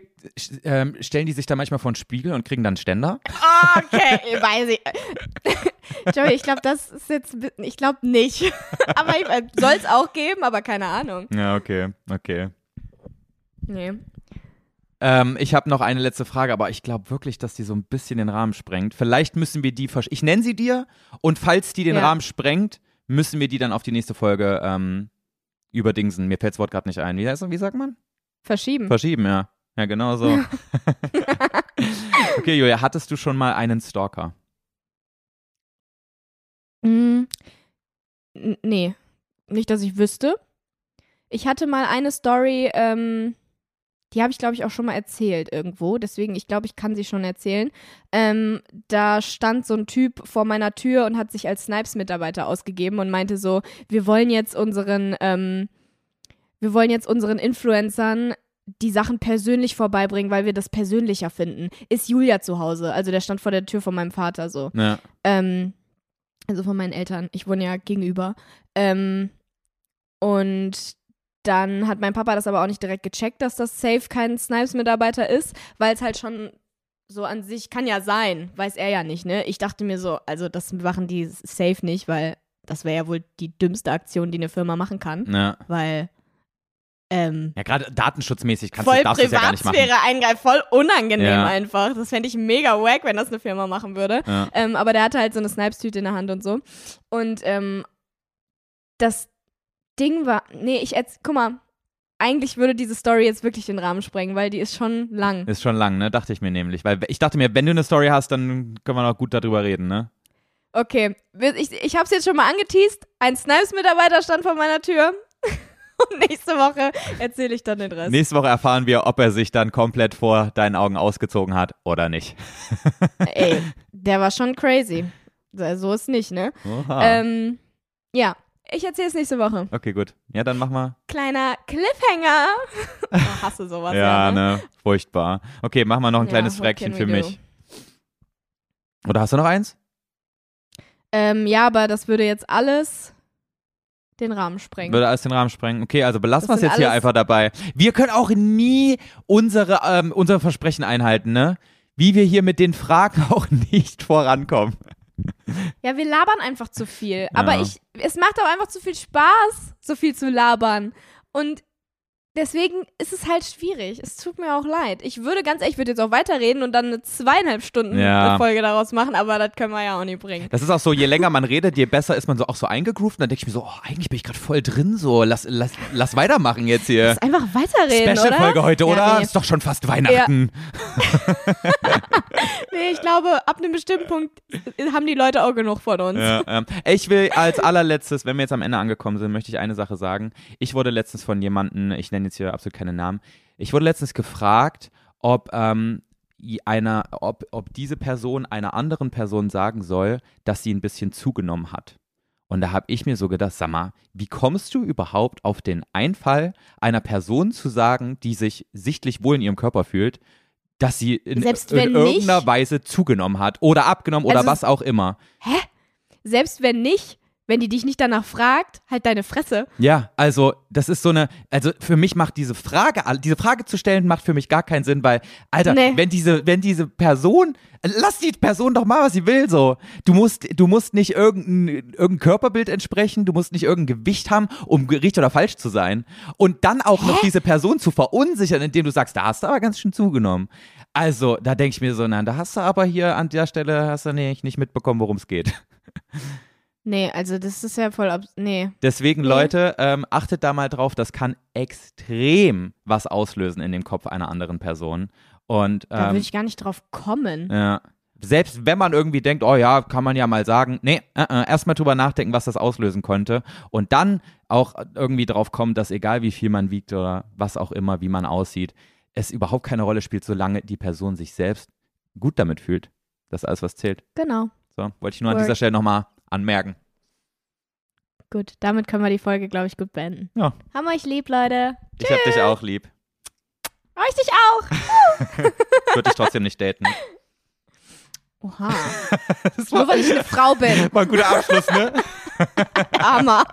ähm, stellen die sich da manchmal vor den Spiegel und kriegen dann einen Ständer? Okay, (laughs) weiß ich. (laughs) Joey, ich glaube, das ist jetzt, ich glaube nicht. aber soll es auch geben, aber keine Ahnung. Ja, okay, okay. Nee. Ähm, ich habe noch eine letzte Frage, aber ich glaube wirklich, dass die so ein bisschen den Rahmen sprengt. Vielleicht müssen wir die, ich nenne sie dir und falls die den Ja. Rahmen sprengt, müssen wir die dann auf die nächste Folge ähm, überdingsen. Mir fällt das Wort gerade nicht ein. Wie heißt wie sagt man? Verschieben. Verschieben, ja. Ja, genau so. (laughs) (laughs) okay, Julia, hattest du schon mal einen Stalker? Mm, nee, nicht, dass ich wüsste. Ich hatte mal eine Story, ähm, die habe ich, glaube ich, auch schon mal erzählt irgendwo. Deswegen, ich glaube, ich kann sie schon erzählen. Ähm, da stand so ein Typ vor meiner Tür und hat sich als Snipes-Mitarbeiter ausgegeben und meinte so, wir wollen jetzt unseren, ähm, wir wollen jetzt unseren Influencern die Sachen persönlich vorbeibringen, weil wir das persönlicher finden. Ist Julia zu Hause? Also der stand vor der Tür von meinem Vater so. Ja. Ähm, also von meinen Eltern. Ich wohne ja gegenüber. Ähm, und dann hat mein Papa das aber auch nicht direkt gecheckt, dass das safe kein Snipes-Mitarbeiter ist, weil es halt schon so an sich kann ja sein, weiß er ja nicht, ne? Ich dachte mir so, also das machen die safe nicht, weil das wäre ja wohl die dümmste Aktion, die eine Firma machen kann, ja. weil ähm, Ja, gerade datenschutzmäßig kannst voll du, es ja gar nicht machen. Privatsphäre eingreifen, voll unangenehm Ja. einfach. Das fände ich mega wack, wenn das eine Firma machen würde. Ja. Ähm, aber der hatte halt so eine Snipes-Tüte in der Hand und so. Und ähm, das Ding war, nee, ich jetzt, guck mal, eigentlich würde diese Story jetzt wirklich den Rahmen sprengen, weil die ist schon lang. Ist schon lang, ne? Dachte ich mir nämlich. Weil ich dachte mir, wenn du eine Story hast, dann können wir noch gut darüber reden, ne? Okay, ich, ich habe es jetzt schon mal angeteased. Ein Snipes-Mitarbeiter stand vor meiner Tür. (laughs) Und nächste Woche erzähle ich dann den Rest. Nächste Woche erfahren wir, ob er sich dann komplett vor deinen Augen ausgezogen hat oder nicht. Ey, (laughs) der war schon crazy. So ist nicht, ne? Ähm, ja, ich erzähle es nächste Woche. okay, gut. Ja, dann mach mal. Kleiner Cliffhanger. (laughs) oh, hasse sowas. ja, ja, ne? Furchtbar. Okay, mach mal noch ein Ja, kleines Fräckchen für do? mich. Oder hast du noch eins? Ähm, ja, aber das würde jetzt alles den Rahmen sprengen. Würde alles den Rahmen sprengen. Okay, also belassen wir es jetzt hier einfach dabei. Wir können auch nie unsere, ähm, unsere Versprechen einhalten, ne? Wie wir hier mit den Fragen (laughs) auch nicht vorankommen. Ja, wir labern einfach zu viel. Aber Ja. ich, es macht auch einfach zu viel Spaß, so viel zu labern. Und deswegen ist es halt schwierig. Es tut mir auch leid. Ich würde ganz ehrlich, ich würde jetzt auch weiterreden und dann eine zweieinhalb Stunden Ja. Folge daraus machen, aber das können wir ja auch nicht bringen. Das ist auch so, je länger man redet, je besser ist man so auch so eingegroovt. Und dann denke ich mir so, oh, eigentlich bin ich gerade voll drin, so, lass, lass, lass weitermachen jetzt hier. Lass einfach weiterreden, Special-Folge heute, Ja, oder? nee. Ist doch schon fast Weihnachten. (laughs) Nee, ich glaube, ab einem bestimmten Punkt haben die Leute auch genug von uns. Ja, ähm, ich will als allerletztes, wenn wir jetzt am Ende angekommen sind, möchte ich eine Sache sagen. Ich wurde letztens von jemandem, ich nenne jetzt hier absolut keine Namen, ich wurde letztens gefragt, ob ähm, einer, ob, ob diese Person einer anderen Person sagen soll, dass sie ein bisschen zugenommen hat. Und da habe ich mir so gedacht, sag mal, wie kommst du überhaupt auf den Einfall, einer Person zu sagen, die sich sichtlich wohl in ihrem Körper fühlt, dass sie in, in irgendeiner nicht? Weise zugenommen hat oder abgenommen oder Also- was auch immer? Selbst wenn nicht, wenn die dich nicht danach fragt, halt deine Fresse. Ja, also das ist so eine, also für mich macht diese Frage, diese Frage zu stellen, macht für mich gar keinen Sinn, weil, Alter, Nee. wenn diese, wenn diese Person, lass die Person doch mal, was sie will, so. Du musst, du musst nicht irgendein, irgendein Körperbild entsprechen, du musst nicht irgendein Gewicht haben, um richtig oder falsch zu sein. Und dann auch noch diese Person zu verunsichern, indem du sagst, da hast du aber ganz schön zugenommen. Also, da denke ich mir so, nein, da hast du aber hier an der Stelle, hast du nicht, nicht mitbekommen, worum es geht. (laughs) Nee, also das ist ja voll abs Nee. Deswegen, Nee. Leute, ähm, achtet da mal drauf, das kann extrem was auslösen in dem Kopf einer anderen Person. Und Da würde ähm, ich gar nicht drauf kommen. ja, selbst wenn man irgendwie denkt, oh ja, kann man ja mal sagen, nee, äh, äh, erstmal drüber nachdenken, was das auslösen könnte. Und dann auch irgendwie drauf kommen, dass egal wie viel man wiegt oder was auch immer, wie man aussieht, es überhaupt keine Rolle spielt, solange die Person sich selbst gut damit fühlt. Das ist alles, was zählt. Genau. So, wollte ich nur an Word. dieser Stelle nochmal anmerken. Gut, damit können wir die Folge, glaube ich, gut beenden. Ja. Haben euch lieb, Leute. Ich hab dich auch lieb. Euch dich auch. (laughs) Würde dich trotzdem nicht daten. Oha. (laughs) Das Nur weil ich eine Frau bin. (laughs) War ein guter Abschluss, ne? Armer.